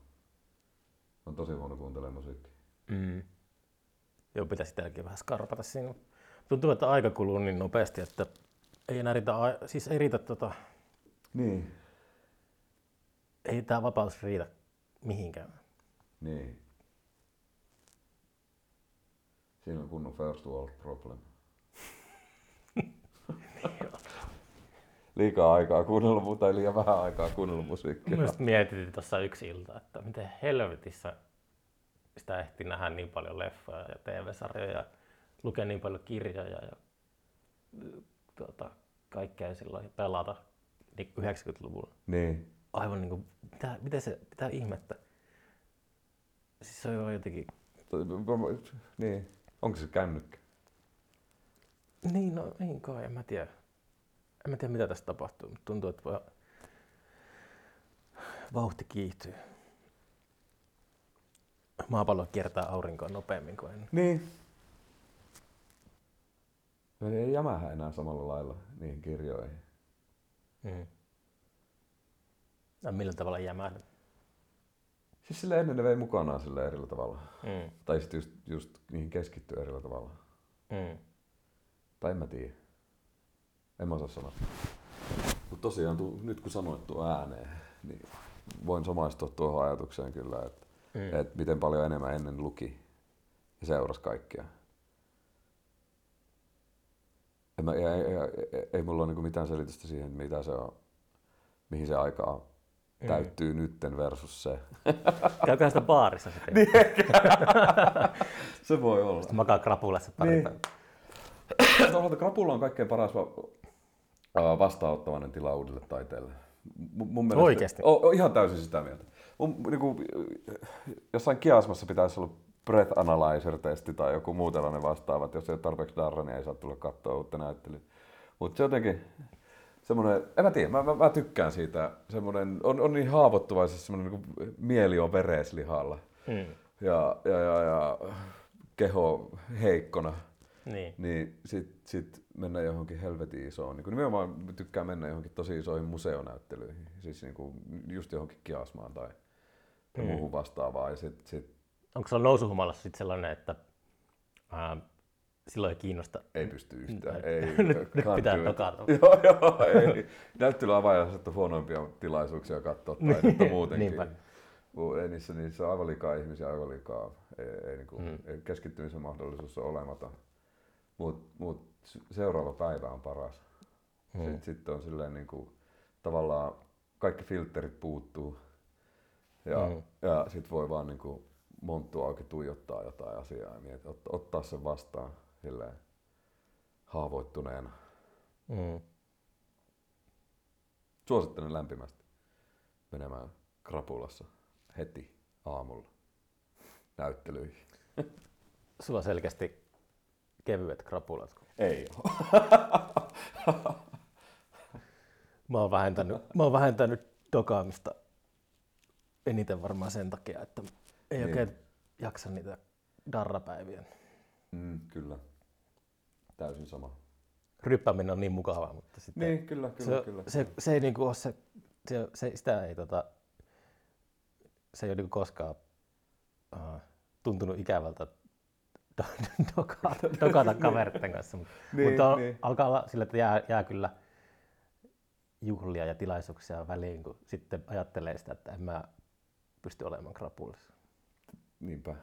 Oon tosi huono kuuntelemaan musiikkia. Mm. Joo, pitäisi sitäkin vähän skarpata siinä. Tuntuu, että aika kuluu niin nopeasti, että ei enää riitä, siis ei riitä tota, Niin. ei tämä vapaus riitä mihinkään. Niin. Siinä on kunnon first world problem. Liikaa aikaa kuunnella mu- tai liian vähän aikaa kuunnella musiikkia. Myös mietin tuossa yksi ilta, että miten helvetissä sitä ehti nähdä niin paljon leffoja ja TV-sarjoja ja lukea niin paljon kirjoja ja tuota, kaikkea silloin pelata niin 90-luvulla. Niin. Aivan niin kuin, mitä, mitä se, mitä ihmettä. Siis se on jo jotenkin, Niin. Onko se kännykkä? niin no niin kai, en mä tiedä. En mä tiedä mitä tässä tapahtuu, mutta tuntuu, että voi... vauhti kiihtyy. Maapallo kiertää aurinkoa nopeammin kuin ennen. Niin. No ei jämähä enää samalla lailla niihin kirjoihin. Mm. Ja millä tavalla jämähdä? Siis sille ennen ne vei mukanaan sille eri tavalla. Mm. Tai sitten just, just niihin keskittyy eri tavalla. Mm. Tai en mä tiedä. En mä osaa sanoa. Mutta tosiaan tu, nyt kun sanoit tuo ääneen, niin voin samaistua tuohon ajatukseen kyllä, että mm. et miten paljon enemmän ennen luki ja seurasi kaikkia. En mä, ei, ei, ei, ei mulla ole niinku mitään selitystä siihen, mitä se on, mihin se aikaa Mm. täyttyy nytten versus se. Käykää sitä baarissa sitten. Niin. se voi olla. Sitten makaa krapulassa pari Niin. Toisaalta krapula on kaikkein paras va- vastaanottavainen tila uudelle taiteelle. M- mun mielestä, Oikeesti? O, o, ihan täysin sitä mieltä. Mun, niinku, jossain kiasmassa pitäisi olla breath analyzer-testi tai joku muu tällainen vastaava, että jos ei ole tarpeeksi darra, niin ei saa tulla katsoa uutta näyttelyä. Mutta se jotenkin, semmoinen, en mä tiedä, mä, mä, mä tykkään siitä, semmoinen, on, on niin haavoittuvaisesti semmoinen niin mieli on vereslihalla Mm. ja, ja, ja, ja keho heikkona Niin. niin sit, sit mennä johonkin helvetin isoon. Niin nimenomaan tykkään mennä johonkin tosi isoihin museonäyttelyihin. Siis niin kuin just johonkin kiasmaan tai, tai Mm. muuhun vastaavaan. Ja sit, sit Onko sulla nousuhumalassa sitten sellainen, että ää, silloin ei kiinnosta? ei pysty yhtään. Nyt- ei, nyt- nyt pitää nokata. Joo, joo, ei. Näyttelyavaajassa on huonoimpia tilaisuuksia katsoa taidetta muutenkin. Niinpä. Ei niissä, niissä on aivan liikaa ihmisiä, aivan liikaa. Ei, ei, niin kuin, Mm. keskittymisen mahdollisuus on olematon. Mutta mut seuraava päivä on paras. Mm. Sitten, sitten on silleen niin kuin, tavallaan kaikki filterit puuttuu. Ja, Mm. ja sitten voi vaan niin kuin, monttu auki tuijottaa jotain asiaa ja miet, ot, ottaa sen vastaan silleen haavoittuneena. Mm. Suosittelen lämpimästi menemään krapulassa heti aamulla näyttelyihin. Sulla on selkeästi kevyet krapulat. Ei. Mä oon vähentänyt, mä oon vähentänyt dokaamista eniten varmaan sen takia, että ei Niin. oikein jaksa niitä darrapäiviä. Mm, kyllä. Täysin sama. Ryppääminen on niin mukavaa, mutta sitten Niin, kyllä, kyllä, se, kyllä. Se, se ei niinku ole se, se, se, sitä ei tota, se ei ole niinku koskaan uh, tuntunut ikävältä do- dokata, dokata kaveritten kanssa, mutta, Niin, mutta on, niin. alkaa olla sillä, että jää, jää kyllä juhlia ja tilaisuuksia väliin, kun sitten ajattelee sitä, että en mä pysty olemaan krapulissa. Niinpä.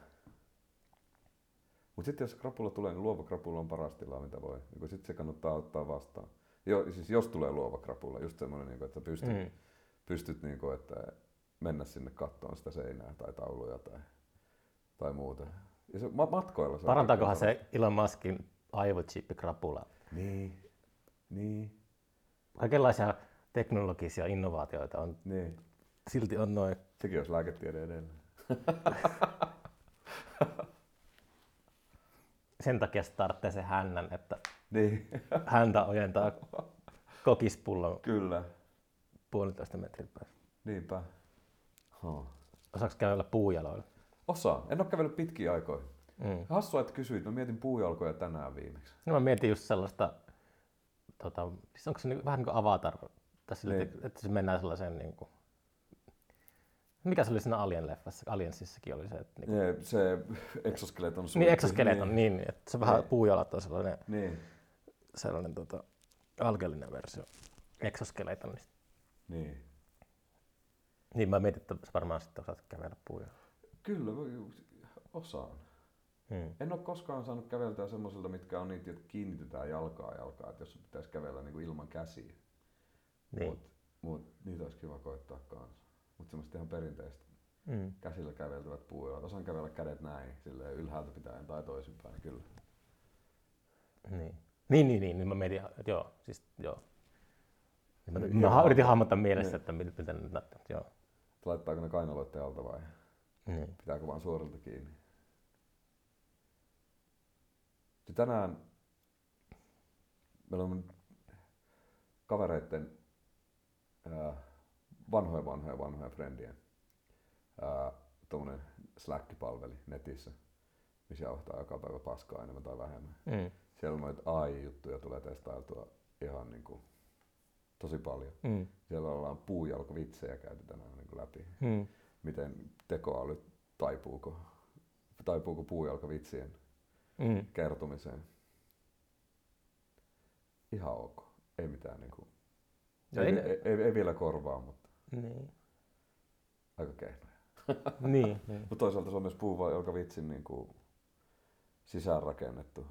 Mutta sitten jos krapula tulee, niin luova krapula on paras tila, mitä voi. Niin sitten se kannattaa ottaa vastaan. Jo, siis jos tulee luova krapula, just semmoinen, niin että pystyt, Mm. pystyt niin kuin, että mennä sinne kattoon sitä seinää tai tauluja tai, tai muuta. Ja se, ma- matkoilla se Parantaakohan se Elon Muskin aivochippi krapulaa? paras. Niin, niin, Kaikenlaisia teknologisia innovaatioita on, niin. silti on noin Sekin olisi lääketiede edelleen. sen takia se tarvitsee se hännän, että Niin, häntä ojentaa kokispullon kyllä. puolitoista metrin päässä. Niinpä. Huh. Osaako käydä puujaloilla? Osaan. En ole kävellyt pitkiä aikoja. Mm. Hassua, että kysyit. Mä mietin puujalkoja tänään viimeksi. No mä mietin just sellaista, tota, siis onko se niin, vähän niin kuin avatar, tässä Niin. että, että se mennään sellaiseen niin kuin, mikä se oli siinä Alien-leffassa, Aliensissakin oli se, että niin, Nee, se exoskeleton niin exoskeleton, niin, niin, että se vähän Niin. puujalat on sellainen, Niin. sellainen tota, alkeellinen versio exoskeletonista. niin. Niin mä mietin, että sä varmaan sitten osaat kävellä puujalla. Kyllä, osaan. Hmm. En ole koskaan saanut käveltyä semmoisilta, mitkä on niitä, että kiinnitetään jalkaa jalkaa, että jos pitäisi kävellä niin kuin ilman käsiä. Niin. Mut, mut niitä olisi kiva koittaa kanssa. Mutta semmoista ihan perinteistä Mm. käsillä käveltävät puujalat. Osaan kävellä kädet näin, silleen ylhäältä pitäen tai toisinpäin, kyllä. Niin. Niin, niin, niin, niin mä mietin, joo, siis joo. Niin Mä, Niin, mä joo. yritin hahmottaa mielessä, Niin. että miten, miten nyt näyttää, joo. Laittaako ne kainaloiden alta vai Niin. pitääkö vaan suorilta kiinni? Ja tänään meillä on kavereiden ää, vanhoja, vanhoja, vanhoja frendien tuommoinen Slack-palveli netissä, missä jauhtaa joka päivä paskaa enemmän tai vähemmän. Mm. Siellä on noita AI-juttuja tulee testailtua ihan niin kuin, tosi paljon. Mm. Siellä ollaan puujalkovitsejä käyty tänään niin kuin läpi. Mm. Miten tekoäly taipuuko, taipuuko puujalkovitsien Mm. kertomiseen. Ihan ok. Ei mitään niin kuin, ei- ei, ei, ei, vielä korvaa, mutta Niin. aika kehnoja. niin, niin. Mutta toisaalta se on myös puujalkovitsin niin kuin sisäänrakennettu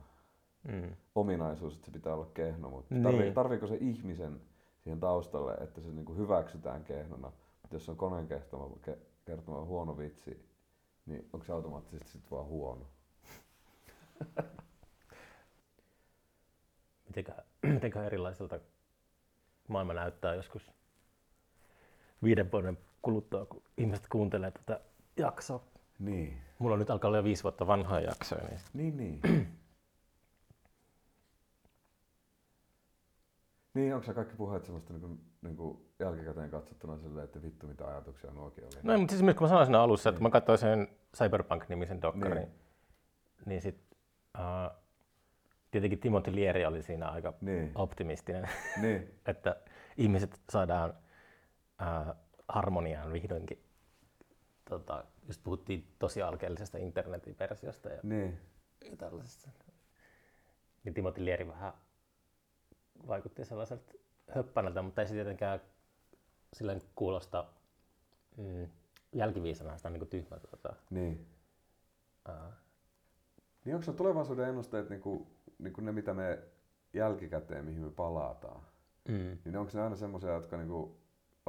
Mm. ominaisuus, että se pitää olla kehno, mutta Niin. tarvii, tarviiko se ihmisen siihen taustalle, että se niinku hyväksytään kehnona. Mutta jos se on koneen kertoma, ke, kertoma huono vitsi, niin onko se automaattisesti sit vaan huono? Mitenkä, mitenkä erilaiselta maailma näyttää joskus viiden vuoden kuluttua, kun ihmiset kuuntelee tätä jaksoa. Niin. Mulla on nyt alkaa olla jo viisi vuotta vanhaa jaksoa, niin Niin, niin. niin, onko kaikki puheet semmoista niinku, niinku jälkikäteen katsottuna silleen, että vittu mitä ajatuksia nuokin oli? No, mutta siis myös kun mä sanoin siinä alussa, että mä katsoin sen Cyberpunk-nimisen dokkarin, Niin. niin, niin sit, uh, tietenkin Timothy Leary oli siinä aika Niin. optimistinen, Niin, että ihmiset saadaan uh, harmoniaan vihdoinkin. Tota, just puhuttiin tosi alkeellisesta internetin versiosta ja, niin. ja tällaisesta. Niin Timothy Leary vähän vaikutti sellaiselta höppänältä, mutta ei se tietenkään silleen kuulosta mm, jälkiviisana sitä niin kuin tyhmä. Tota, Niin. ää, Niin onko se tulevaisuuden ennusteet niinku, niinku ne, mitä me jälkikäteen, mihin me palataan? mm. Niin onko ne aina semmoisia, jotka niinku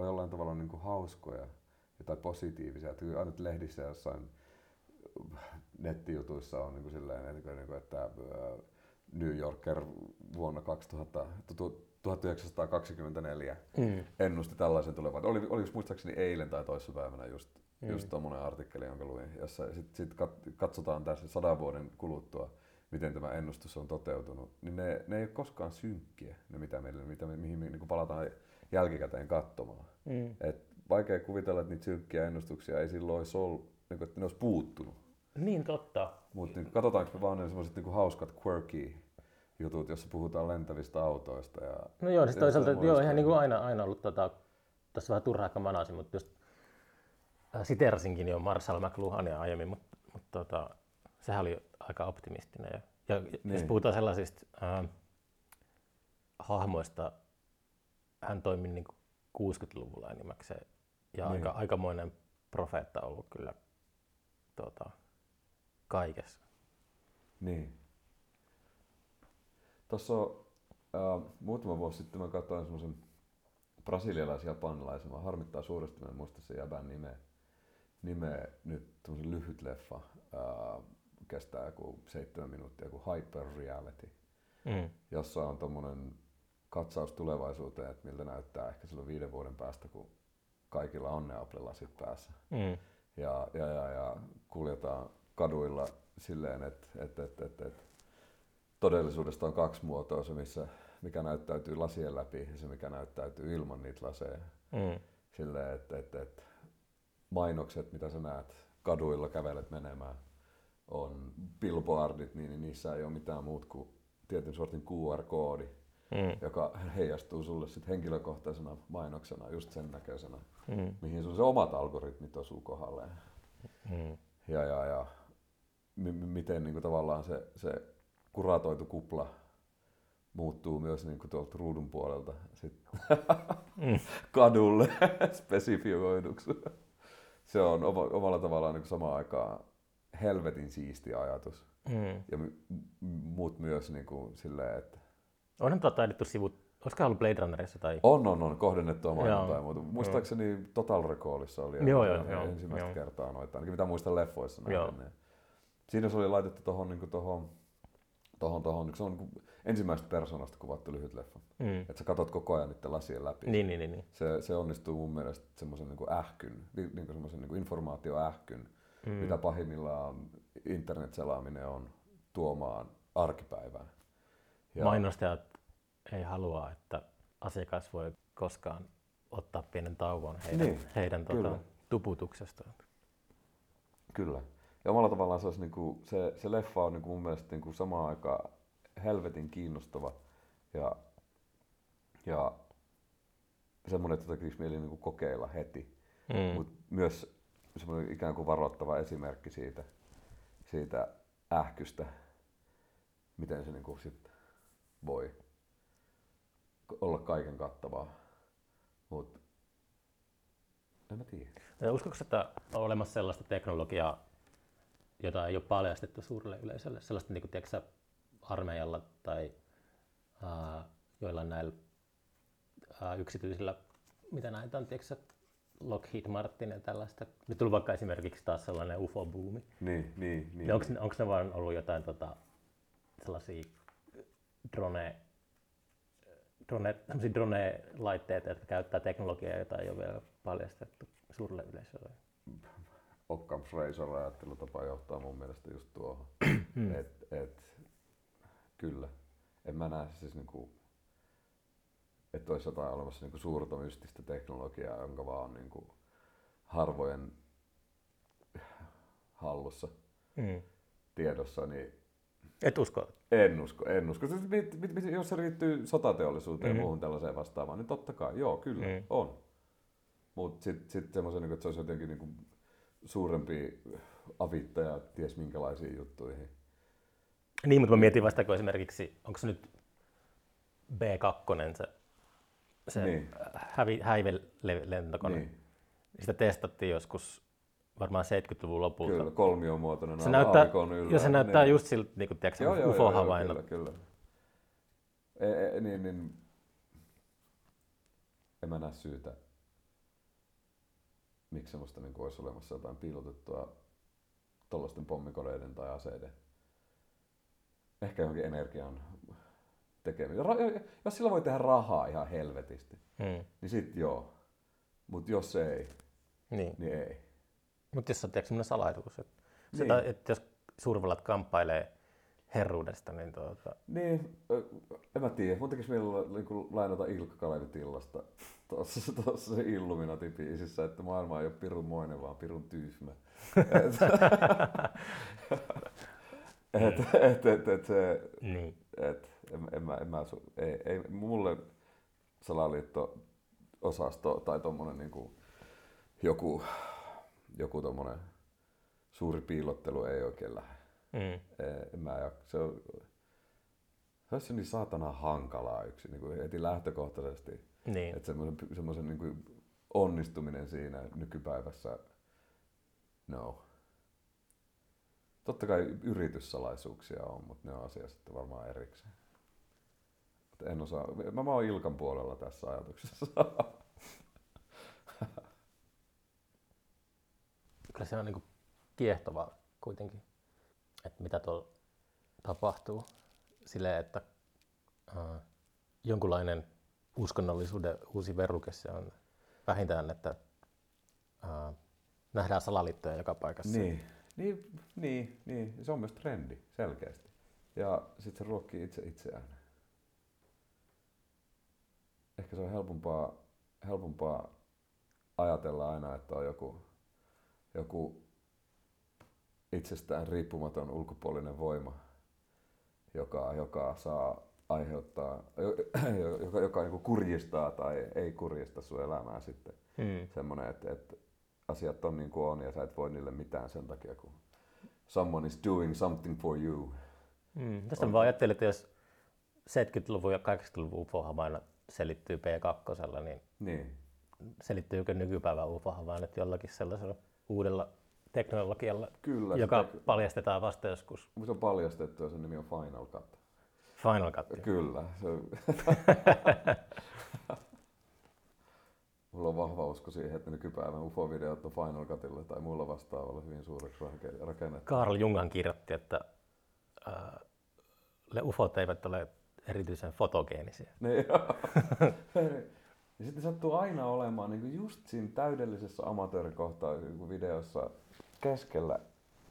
on jollain tavalla niinku hauskoja tai positiivisia? Että aina lehdissä jossain nettijutuissa on niinku silleen, että, niinku, että New Yorker vuonna 2000, tu- 1924 Mm. ennusti tällaisen tulevan. Oli, oliko muistaakseni eilen tai toissapäivänä just, Mm. just tuommoinen artikkeli, jonka luin, jossa sitten sit kat- katsotaan tässä sadan vuoden kuluttua, miten tämä ennustus on toteutunut. Niin ne, ne ei ole koskaan synkkiä, ne mitä meille, mitä me, mihin me niin palataan jälkikäteen katsomaan. Mm. Et vaikea kuvitella, että niitä synkkiä ennustuksia ei silloin olisi ollut, niin kuin, että ne olisi puuttunut. Niin totta. Mutta niin, katsotaanko me vaan ne semmoiset niin hauskat, quirky jutut, jossa puhutaan lentävistä autoista. Ja, No joo, siis toisaalta joo, ihan niin kuin aina, aina ollut tota, tässä vähän turhaa ehkä manasin, mutta just äh, siterasinkin jo Marshall McLuhania aiemmin, mutta, mutta tota, sehän oli aika optimistinen. Ja, ja niin. jos puhutaan sellaisista äh, hahmoista, hän toimi niin kuin 60-luvulla enimmäkseen ja Niin. aika, aikamoinen profeetta ollut kyllä tota, kaikessa. Niin. Tuossa äh, muutama vuosi sitten mä katsoin semmoisen brasilialais-japanilaisen, mä harmittaa suuresti, mä en muista sen jäbän nimeä. Nimeä nyt tämmöisen lyhyt leffa, äh, kestää joku seitsemän minuuttia, joku Hyper Reality, Mm. jossa on tommonen katsaus tulevaisuuteen, että miltä näyttää ehkä silloin viiden vuoden päästä, kun kaikilla on ne Apple-lasit päässä Mm. ja, ja, ja, ja kuljetaan kaduilla silleen, että et, et, et, et todellisuudesta on kaksi muotoa, se missä, mikä näyttäytyy lasien läpi ja se mikä näyttäytyy ilman niitä laseja. Mm. Silleen, että et, et mainokset, mitä sä näet kaduilla kävelet menemään, on billboardit, niin, niin niissä ei ole mitään muut kuin tietyn sortin QR-koodi, Mm. joka heijastuu sulle sit henkilökohtaisena mainoksena, just sen näköisenä, Mm. mihin sun se omat algoritmit osuu kohdalleen. Mm. Ja, ja, ja m- m- miten niin kuin tavallaan se, se kuratoitu kupla muuttuu myös niin kuin tuolta ruudun puolelta sit Mm. kadulle spesifioiduksi. Se on oma, omalla tavallaan niin samaan aikaan helvetin siisti ajatus. Mm. Ja m- muut myös niin kuin silleen, että Onhan tuota taidettu sivut, olisiko ollut Blade Runnerissa tai... on, on, on kohdennettua mainontaa Joo, ja muuta. Muistaakseni Total Recallissa oli Joo, joo, joo, ensimmäistä joo. kertaa noita, ainakin mitä muistan leffoissa Joo. nähden. Siinä se oli laitettu tuohon niin tohon, tohon, tohon, se on niin ensimmäistä persoonasta kuvattu lyhyt leffa. Mm. Että sä katot koko ajan niiden lasien läpi. Niin, niin, niin. niin. Se, se onnistuu mun mielestä semmoisen niin ähkyn, niin kuin semmoisen niin informaatioähkyn, Mm. mitä pahimmillaan internetselaaminen on tuomaan arkipäivään. Ja... Mainostajat ei halua, että asiakas voi koskaan ottaa pienen tauon heidän, Niin, heidän kyllä. tuota, tuputuksestaan. Kyllä. Ja omalla tavallaan se, olisi niinku, se, se leffa on niinku mun mielestä niinku samaan aikaan helvetin kiinnostava ja, ja semmoinen, että tekisi mieli niinku kokeilla heti. Mm. Mutta myös semmoinen ikään kuin varoittava esimerkki siitä, siitä ähkystä, miten se niinku sit voi olla kaiken kattavaa. Mutta en mä tiedä. Ja uskoiko, että on olemassa sellaista teknologiaa, jota ei ole paljastettu suurelle yleisölle? Sellaista niin kuin, tiedätkö, armeijalla tai ää, joillain näillä ää, yksityisillä, mitä näitä on, tiedätkö, Lockheed Martin ja tällaista. Nyt tuli vaikka esimerkiksi taas sellainen UFO-buumi. Niin, niin, niin. Niin onko, onko ne vaan ollut jotain tota, sellaisia drone, drone, drone-laitteita, jotka käyttää teknologiaa, jota ei ole vielä paljastettu suurelle yleisölle? Occam Fraser ajattelutapa johtaa mun mielestä just tuohon. et, et, kyllä. En mä näe siis niinku, että olisi jotain olemassa niinku suurta mystistä teknologiaa, jonka vaan niinku harvojen hallussa Mm. tiedossa, niin Et usko? en usko, en usko. Siis mit, mit, mit, jos se liittyy sotateollisuuteen Mhm. ja muuhun tällaiseen vastaavaan, niin totta kai, joo, kyllä, Mhm. on. Mutta sitten sit semmoisen, niin että se olisi jotenkin niin kuin suurempi avittaja ties minkälaisiin juttuihin. Niin, mutta mä mietin vasta, kun esimerkiksi, onko se nyt B2 se, se Niin. hävi, häivelentokone? Niin. Sitä testattiin joskus varmaan 70-luvun lopulta. kyllä, kolmion muotoinen Se näyttää, aavikon yllä. ja se näyttää niin. just siltä, niin kuin, tiedätkö, Joo, joo, joo, joo, UFO-havainnot. Kyllä, kyllä. E, e, niin, niin, en mä näe syytä, miksi semmoista niin olisi olemassa jotain piilotettua tuollaisten pommikoneiden tai aseiden. Ehkä johonkin energian tekeminen. Jos sillä voi tehdä rahaa ihan helvetisti, Mm. niin sit joo. Mutta jos ei, Niin. niin ei. Mutta jos on tiedätkö, sellainen salaisuus, että, Niin. niin. että jos suurvallat kamppailee herruudesta, niin tuota, Niin, en mä tiedä. Mun tekisi mieli niin lainata Ilkka Kalevitillasta tuossa, tuossa se Illuminati-biisissä, että maailma ei ole pirun moinen, vaan pirun tyhmä. et, et, et, et, et, se, niin. et, en, en, mä, en mä, su- ei, ei, mulle salaliitto-osasto tai tommonen niinku, joku, joku tommonen suuri piilottelu ei oikein lähde. Mm. En mä jak- se on, se olisi niin saatana hankalaa yksi niin kuin heti lähtökohtaisesti. Niin. Että semmoisen, semmoisen niin kuin onnistuminen siinä nykypäivässä, no. Totta kai yrityssalaisuuksia on, mutta ne on asia sitten varmaan erikseen. En osaa, mä, mä oon Ilkan puolella tässä ajatuksessa. Kyllä se on niin kiehtovaa kuitenkin, että mitä tuolla tapahtuu. Silleen, että äh, jonkunlainen uskonnollisuuden uusi verruke se on vähintään, että äh, nähdään salaliittoja joka paikassa. Niin, niin, niin, niin, se on myös trendi selkeästi. Ja sitten se ruokkii itse itseään. Ehkä se on helpompaa, helpompaa ajatella aina, että on joku, joku itsestään riippumaton ulkopuolinen voima, joka, joka saa aiheuttaa, joka, joka niin kurjistaa tai ei kurjista sun elämää sitten. Mm. Semmoinen, että, että asiat on niin kuin on ja sä et voi niille mitään sen takia, kun someone is doing something for you. Mm. Tästä mä vaan ajattelin, että jos 70-luvun ja 80-luvun UFO-havainnot selittyy P2, niin Niin. selittyykö nykypäivän UFO-havainnot jollakin sellaisella uudella teknologialla, Kyllä. joka sitä- paljastetaan vasta joskus Se on paljastettu ja sen nimi on Final Cut. Final Cut. Kyllä. Se... Mulla on vahva usko siihen, että nykypäivän UFO-videot on Final Cutilla tai muilla vastaavalla hyvin suureksi rake- rakennettu. Carl Jungan kirjoitti, että ne UFOt eivät ole erityisen fotogeenisiä. Niin, ja sitten sattuu aina olemaan niin kuin just siinä täydellisessä amatöörikohtaa niin videossa keskellä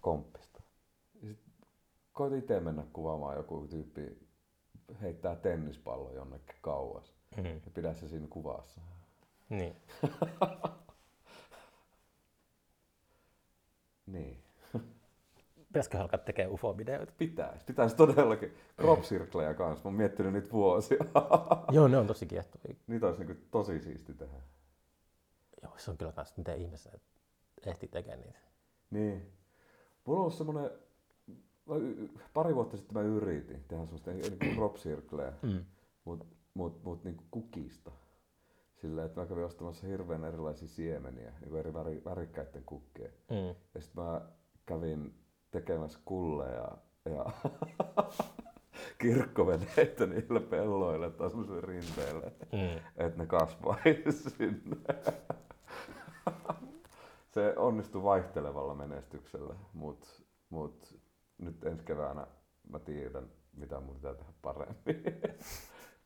komppista. Ja sit koitin itse mennä kuvaamaan joku tyyppi heittää tennispallo jonnekin kauas. Mm. Ja pidä se siinä kuvassa. Niin. Niin. Pitäisikö alkaa tekemään UFO-videoita? Pitäisi. Pitäisi todellakin. Crop circleja kanssa. Mä oon miettinyt niitä vuosia. Joo, ne on tosi kiehtovia. niitä olisi niin tosi siisti tehdä. Joo, se on kyllä kans, miten ihmiset ehti tekemään niitä. Niin. Mulla on ollut y- pari vuotta sitten mä yritin tehdä semmoista niin crop circleja, Mm. mut, mut, mut niin kukista. Sillä, että mä kävin ostamassa hirveän erilaisia siemeniä, niin eri väri, värikkäiden kukkeen. Mm. Ja sitten mä kävin tekemässä kulleja ja kirkkoveneitä niille pelloille tai semmoisille rinteille, Mm. että ne kasvaisi sinne. Se onnistui vaihtelevalla menestyksellä, mutta mut nyt ensi keväänä mä tiedän, mitä mun pitää tehdä paremmin.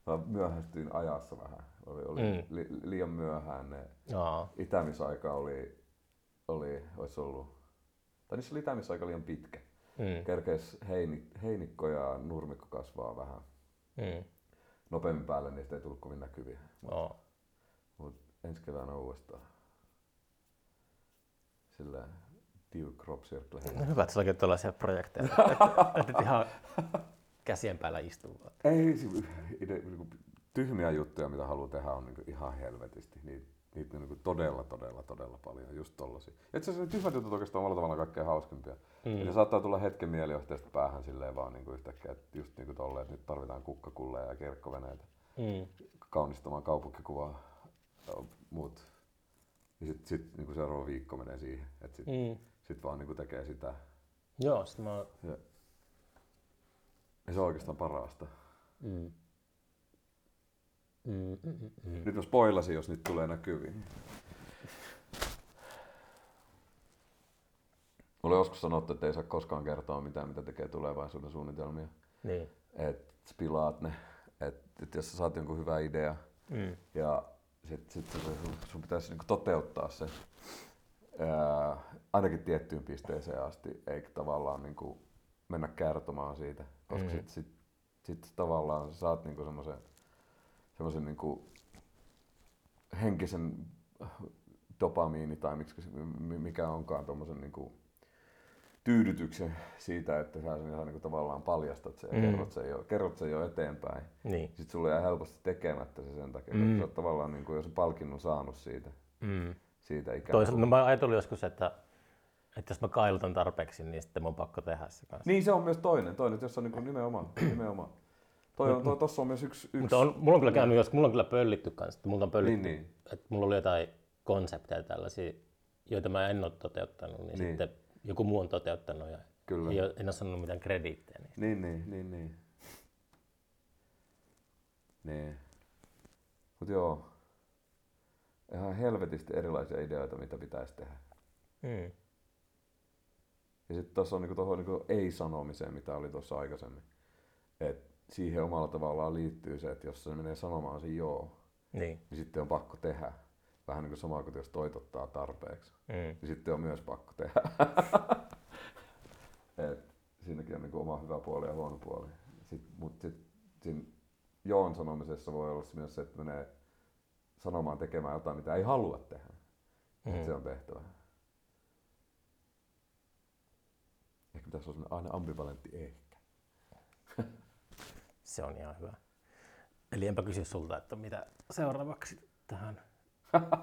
Mä myöhästyin ajassa vähän. Oli, oli Mm. li, liian myöhään ne Aa. itämisaika oli, oli olisi ollut, tai niissä oli itämisaika liian pitkä. Mm. Kerkes heini, heinikko ja nurmikko kasvaa vähän Mm. nopeammin päälle, niistä ei tullut kovin näkyviä. Joo. Mutta ensi keväänä uudestaan. Sillä Dew Crop Circle. No hyvä, että sulla on tällaisia projekteja. et ihan käsien päällä istuu. Ei, niinku, tyhmiä juttuja, mitä haluaa tehdä, on niinku ihan helvetisti. Niitä, niitä on niinku todella, todella, todella paljon, just tollasia. Ja Itse asiassa ne tyhmät jutut oikeastaan on omalla tavallaan kaikkein hauskimpia. Mm. Ja ne saattaa tulla hetken mielijohteesta päähän silleen vaan niinku yhtäkkiä, että just niinku tolleen, että nyt tarvitaan kukkakulleja ja kirkkoveneitä Mm. kaunistamaan kaupunkikuvaa ja muut. Ja sitten sit, niinku seuraava viikko menee siihen, että sitten Mm. sit vaan niinku tekee sitä. Joo, sit mä. Ja, ja se on oikeastaan parasta. Mm. Mm, mm. Nyt mä spoilasin, jos nyt tulee näkyviin. Mulle joskus sanottu, että ei saa koskaan kertoa mitään, mitä tekee tulevaisuuden suunnitelmia. Niin. Että pilaat ne. Että et jos sä saat jonkun hyvä idea Mm. ja sit, sit sun, sun pitäisi niinku toteuttaa se ää, ainakin tiettyyn pisteeseen asti, eikä tavallaan niinku mennä kertomaan siitä. Koska Mm. sit, sit, sit tavallaan sä saat niinku semmoisen semmoisen niinku henkisen dopamiini tai miksi, mikä onkaan tuommoisen niinku tyydytyksen siitä, että sä sen ihan niinku tavallaan paljastat sen ja Mm. kerrot, sen jo, kerrot sen jo eteenpäin. Niin. Sitten sulle jää helposti tekemättä se sen takia, Mm. mm. sä oot tavallaan niinku jo sen palkinnon saanut siitä, Mm. siitä ikään Toisaalta, no kuin. mä ajattelin joskus, että, että jos mä kailutan tarpeeksi, niin sitten mun on pakko tehdä se kanssa. Niin se on myös toinen, toinen että jos on niinku nimenomaan, nimenomaan. Toi on, toi, tossa on myös yksi, yksi Mutta on, mulla on kyllä käynyt, jos mulla on kyllä pöllitty kanssa, että mulla on pöllitty, Niin, niin, että mulla oli jotain konsepteja tällaisia, joita mä en ole toteuttanut, niin, Niin. sitten joku muu on toteuttanut ja Kyllä. ei ole, en ole sanonut mitään krediittejä. Niin. Niin, niin, niin, niin. Niin. Mut joo. Ihan helvetisti erilaisia ideoita, mitä pitäisi tehdä. Mm. Ja sitten tuossa on niinku tuohon niinku ei-sanomiseen, mitä oli tuossa aikaisemmin. Et siihen omalla tavallaan liittyy se, että jos se menee sanomaan se joo, Niin. niin sitten on pakko tehdä. Vähän niin kuin sama kuin jos toitottaa tarpeeksi. Mm. Niin sitten on myös pakko tehdä. Et siinäkin on niinku oma hyvä puoli ja huono puoli. Mutta sitten siinä joon sanomisessa voi olla myös se, että menee sanomaan tekemään jotain, mitä ei halua tehdä. Mm. Se on tehtävä. pitäisi olla aina ambivalentti ehkä. Se on ihan hyvä. Eli enpä kysy sulta, että mitä seuraavaksi tähän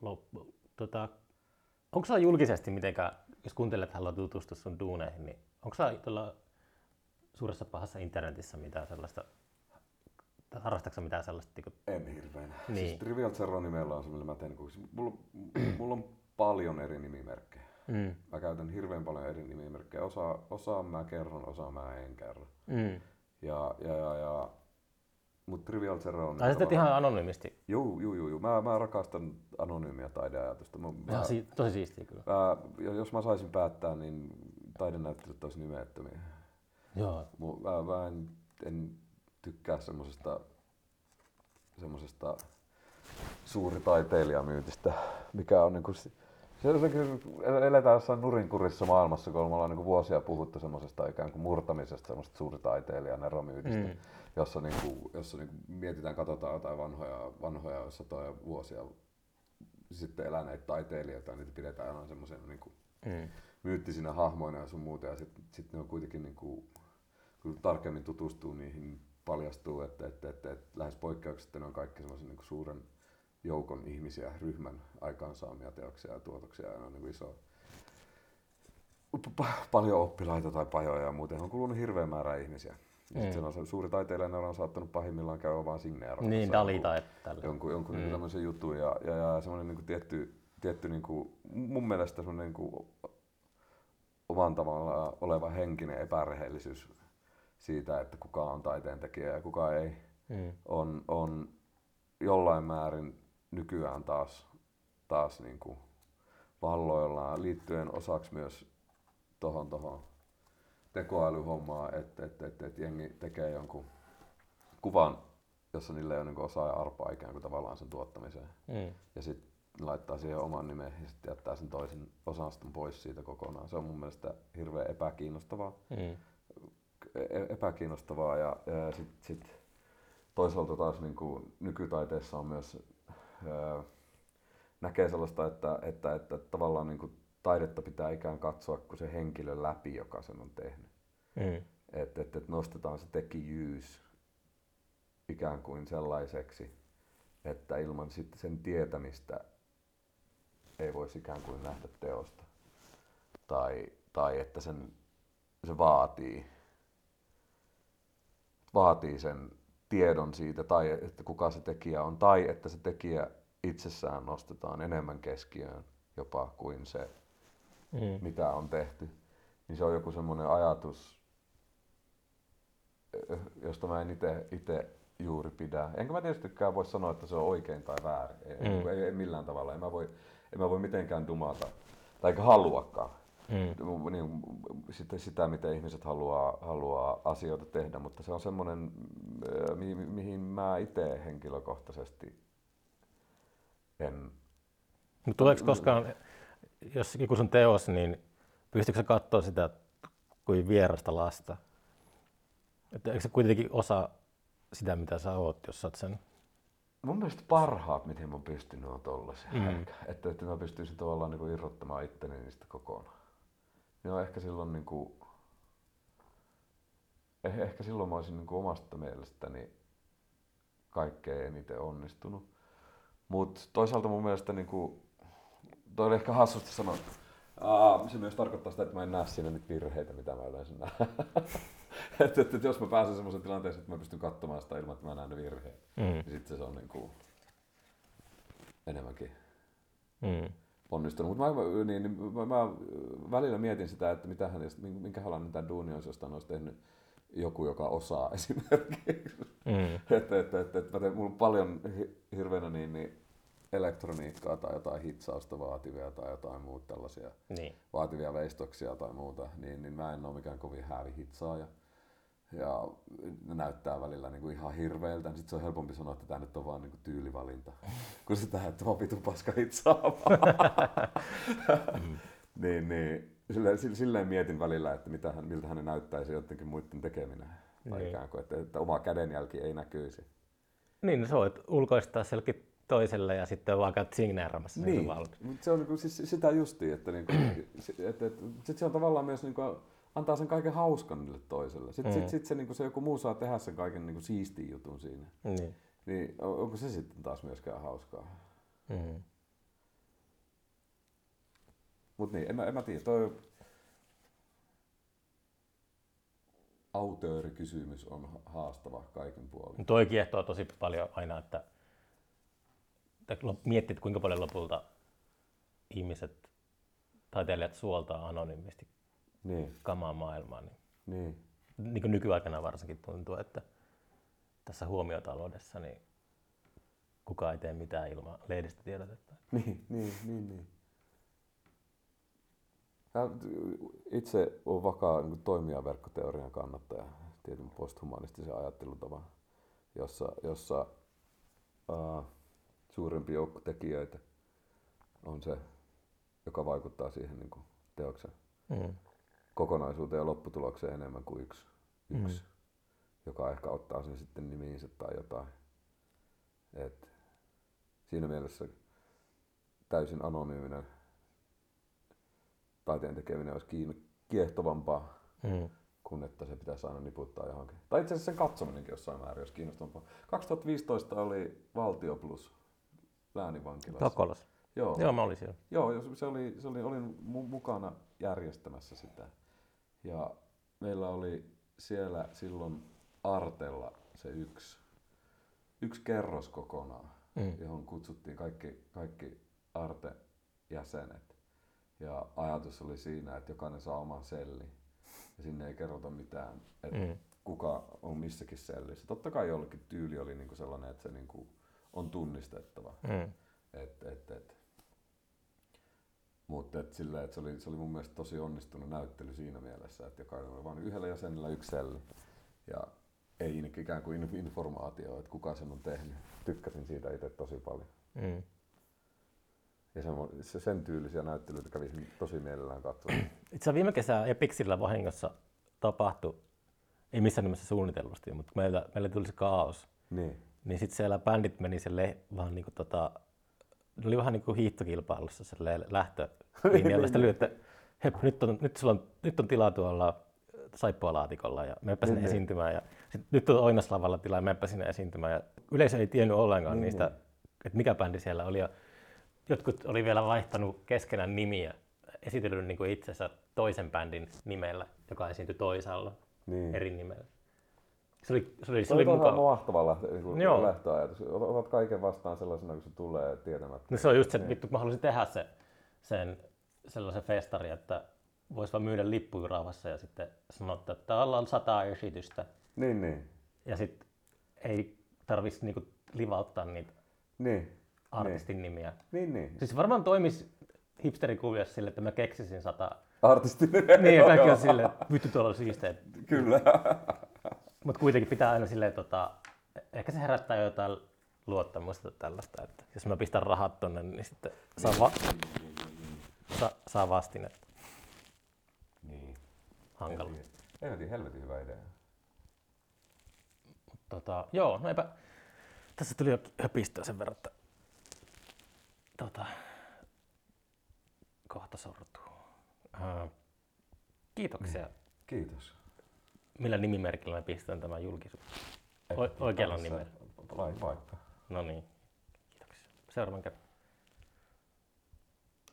loppu. Tota, onko sulla julkisesti mitenkään, jos kuuntelet, että haluat tutustua sun duuneihin, niin onko sulla tuolla suuressa pahassa internetissä mitään sellaista, tai harrastatko sä mitään sellaista? Niin kuin, En hirveän. Niin. Siis Trivial Zero nimellä on se, millä mä teen. kun- siis Mulla, mulla on paljon eri nimimerkkejä. Mm, Mä käytän hirveän paljon eri nimimerkkejä. Osa, osa mä kerron, osa mä en kerro. mm. Ja, ja, ja, ja Mutta Trivial Zero on... Tai sitten ihan anonyymisti. Juu, juu, juu, juu. Mä, mä rakastan anonyymiä taideajatusta. Mä, mä, Ihan si- tosi siistiä kyllä. mä, jos mä saisin päättää, niin taidenäyttelyt olisi nimettömiä. Joo. Mä, mä en, en tykkää semmosesta, semmosesta suuritaiteilijamyytistä, mikä on niinku, se, se, eletään jossain nurinkurissa maailmassa, kun me ollaan niinku vuosia puhuttu semmosesta ikään kuin murtamisesta, semmoista suuritaiteilijan eromyytistä, Mm. jossa, niinku, jossa niinku mietitään, katsotaan jotain vanhoja, vanhoja satoja vuosia sitten eläneitä taiteilijoita, ja niitä pidetään aina semmoisena niinku, Mm. myyttisinä hahmoina ja sun muuta. Ja sitten sit ne on kuitenkin, niin kuin, kun tarkemmin tutustuu niihin, niin paljastuu, että, että, että, että lähes poikkeuksetta ne on kaikki semmoisen niin suuren joukon ihmisiä, ryhmän aikaansaamia teoksia ja tuotoksia. Ja on niin iso, pa- paljon oppilaita tai pajoja ja muuten. On kulunut hirveä määrä ihmisiä. Ja Mm. sitten on suuri taiteilija, on saattanut pahimmillaan käydä vaan signeeramassa. Niin, Dali tai tällä. Jonkun, jonkun mm. tämmöisen jutun ja, ja, ja semmoinen niin tietty, tietty niin kuin, mun mielestä semmoinen niin kuin oman tavallaan oleva henkinen epärehellisyys siitä, että kuka on taiteentekijä ja kuka ei, Mm. on, on jollain määrin nykyään taas, taas niin kuin valloillaan liittyen osaksi myös tohon, tohon tekoälyhommaan, että et, et, et jengi tekee jonkun kuvan, jossa niillä ei ole niin osaa ja arpaa ikään kuin tavallaan sen tuottamiseen. Mm. Ja sitten laittaa siihen oman nimen ja sitten jättää sen toisen osaston pois siitä kokonaan. Se on mun mielestä hirveän epäkiinnostavaa. Mm. E- epäkiinnostavaa ja, ja sitten sit toisaalta taas niin kuin nykytaiteessa on myös ää, näkee sellaista, että, että, että tavallaan niin kuin taidetta pitää ikään katsoa kuin se henkilö läpi, joka sen on tehnyt. Mm. Että et, et nostetaan se tekijyys ikään kuin sellaiseksi, että ilman sitten sen tietämistä ei voisi ikään kuin nähdä teosta. Tai, tai että sen, se vaatii, vaatii sen tiedon siitä, tai että kuka se tekijä on, tai että se tekijä itsessään nostetaan enemmän keskiöön jopa kuin se, Mm. mitä on tehty. Niin se on joku semmoinen ajatus, josta mä en itse juuri pidä. Enkä mä tietystikään voi sanoa, että se on oikein tai väärin. Ei, Mm. ei, ei millään tavalla. En mä voi, en mä voi mitenkään dumata. Tai eikä haluakaan. Mm. Niin, sitten sitä, miten ihmiset haluaa, haluaa asioita tehdä, mutta se on semmoinen, mi, mi- mihin mä itse henkilökohtaisesti en Mutta tuleeko koskaan, jos joku sun teos, niin pystytkö sä katsoa sitä kuin vierasta lasta? Että eikö se kuitenkin osa sitä, mitä sä oot, jos sä oot sen? Mun mielestä parhaat, miten mä oon pystynyt, on tollasia. Mm. Mm. Että, että mä pystyisin tavallaan niin irrottamaan itteni niistä kokonaan. On ehkä silloin niin kuin, eh, ehkä silloin mä olisin niin kuin omasta mielestäni kaikkein eniten onnistunut. Mutta toisaalta mun mielestä niin kuin, toi oli ehkä hassusti sanottu. Aa, se myös tarkoittaa sitä, että mä en näe siinä niitä virheitä, mitä mä yleensä näen. että, että, että, jos mä pääsen semmoisen tilanteeseen, että mä pystyn katsomaan sitä ilman, että mä näen ne virheet, Mm. niin sitten se on niin kuin enemmänkin Mm. Onnistunut. Mutta mä, niin, niin, mä, mä, välillä mietin sitä, että mitähän, minkälainen tämä duuni olisi, jostain olisi tehnyt joku, joka osaa esimerkiksi. Mm. että, mä teen, mulla on paljon hi- hirveänä niin, niin elektroniikkaa tai jotain hitsausta vaativia tai jotain muuta tällaisia Niin. vaativia veistoksia tai muuta, niin, niin mä en ole mikään kovin häävi hitsaaja. Ja ne näyttää välillä niin kuin ihan hirveiltä, niin sitten se on helpompi sanoa, että tämä nyt on vaan niin kuin tyylivalinta, kuin sitä, että mä vitu paska hitsaamaan. niin, niin, silleen, silleen mietin välillä, että mitä hän, miltä hän näyttäisi jotenkin muiden tekeminen. Tai Niin. ikään kuin, että, että oma kädenjälki ei näkyisi. Niin, se on, että ulkoistaa selkeät toiselle ja sitten vaan käyt signeeraamassa sen Niin, mutta se on niinku, siis sitä justiin, että niinku, et, et, sit se on tavallaan myös niinku, antaa sen kaiken hauskan niille toiselle. Sitten Mm. sit, sit se, niinku, se joku muu saa tehdä sen kaiken niinku, siistin jutun siinä. Niin. Niin on- onko se sitten taas myöskään hauskaa? Mm. Mut niin, en mä, en mä tiedä. Toi autöörikysymys on ha- haastava kaikin puolin. Toi kiehtoo tosi paljon aina, että, että miettii, että kuinka paljon lopulta ihmiset, taiteilijat suoltaa anonyymisti Niin, kamaa maailmaa. Niin, niin. niin kuin nykyaikana varsinkin tuntuu, että tässä huomiotaloudessa niin kukaan ei tee mitään ilman lehdistötiedotetta. Niin, niin, niin, niin. Mä itse olen vakaa niin toimijaverkkoteorian kannattaja, tietyn posthumanistisen ajattelutavan, jossa, jossa ää, suurempi joukko tekijöitä on se, joka vaikuttaa siihen niin kuin teoksen Mm. Kokonaisuuteen ja lopputulokseen enemmän kuin yksi, yksi Mm. joka ehkä ottaa sen sitten nimiinsä tai jotain. Et siinä mielessä täysin anonyyminen taiteen tekeminen olisi kiin- kiehtovampaa Mm. kuin että se pitäisi aina niputtaa johonkin. Tai itse asiassa sen katsominenkin jossain määrin olisi kiinnostavampaa. 2015 oli Valtio Plus läänivankilassa. Kokkolas. Joo. Joo, mä olin siellä. Joo, se oli, se oli, olin mu- mukana järjestämässä sitä. Ja meillä oli siellä silloin Artella se yksi, yksi kerros kokonaan, Mm. johon kutsuttiin kaikki, kaikki Arte-jäsenet. Ja ajatus oli siinä, että jokainen saa oman sellin. Ja sinne ei kerrota mitään, että Mm. kuka on missäkin sellissä. Totta kai jollekin tyyli oli niinku sellainen, että se niinku on tunnistettava. Mm. Et, et, et. Mutta et silleen, et se, oli, se oli mun mielestä tosi onnistunut näyttely siinä mielessä, että jokainen oli vain yhdellä jäsenellä yksi selli. Ja ei ikään kuin in- informaatio, että kuka sen on tehnyt. Tykkäsin siitä itse tosi paljon. Mm. Ja se, se, sen tyylisiä näyttelyitä kävisin tosi mielellään katsomaan. Itse viime kesä Epixillä vahingossa tapahtui, ei missään nimessä suunnitellusti, mutta meillä, meillä tuli se kaos. niin. Niin sitten siellä bändit meni sille vaan niinku tota, ne oli vähän niinku hiihtokilpailussa sille lähtölinjalla. Sitten oli, että hep, nyt on, nyt, sulla on, nyt on tilaa tuolla saippualaatikolla ja meppä sinne Niin, niin. esiintymään. Ja sit, nyt on Oinaslavalla tilaa ja meppä sinne esiintymään. Ja yleisö ei tiennyt ollenkaan Niin, niistä, niin. että mikä bändi siellä oli. Ja jotkut oli vielä vaihtanut keskenään nimiä, esitellyt niinku itsensä toisen bändin nimellä, joka esiintyi toisaalla niin. eri nimellä. Se oli, se oli, se Se oli oli mukava. mahtava lähtö, niin lähtöajatus. Ot- Otat kaiken vastaan sellaisena, kun se tulee tietämättä. No se on just se, Niin. että vittu, kun mä haluaisin tehdä se, sen sellaisen festari, että voisi vaan myydä lippuja rauhassa ja sitten sanoa, että täällä on sata esitystä. Niin, niin. Ja sitten ei tarvitsisi niinku livauttaa niitä Niin. artistin nimiä. Niin, niin. Siis varmaan toimisi hipsterikuviossa sille, että mä keksisin sata. Artisti. Niin, ja kaikki on silleen, että vittu tuolla on siisteet. Kyllä. Mutta kuitenkin pitää aina silleen, tota, ehkä se herättää jotain luottamusta tällaista, että jos mä pistän rahat tonne, niin sitten saa, va- sa- saa vastinetta. Niin. Hankala. Tiedä, helvetin hyvä idea. Tota, joo, no eipä, tässä tuli jo höpistöä sen verran, että tota, kohta sortuu. Ää, kiitoksia. Kiitos. Millä nimimerkillä mä pistän tämän julkisuuden? O- oikealla nimellä. Vai, vaikka. No niin, kiitoksia. Seuraavan kerran.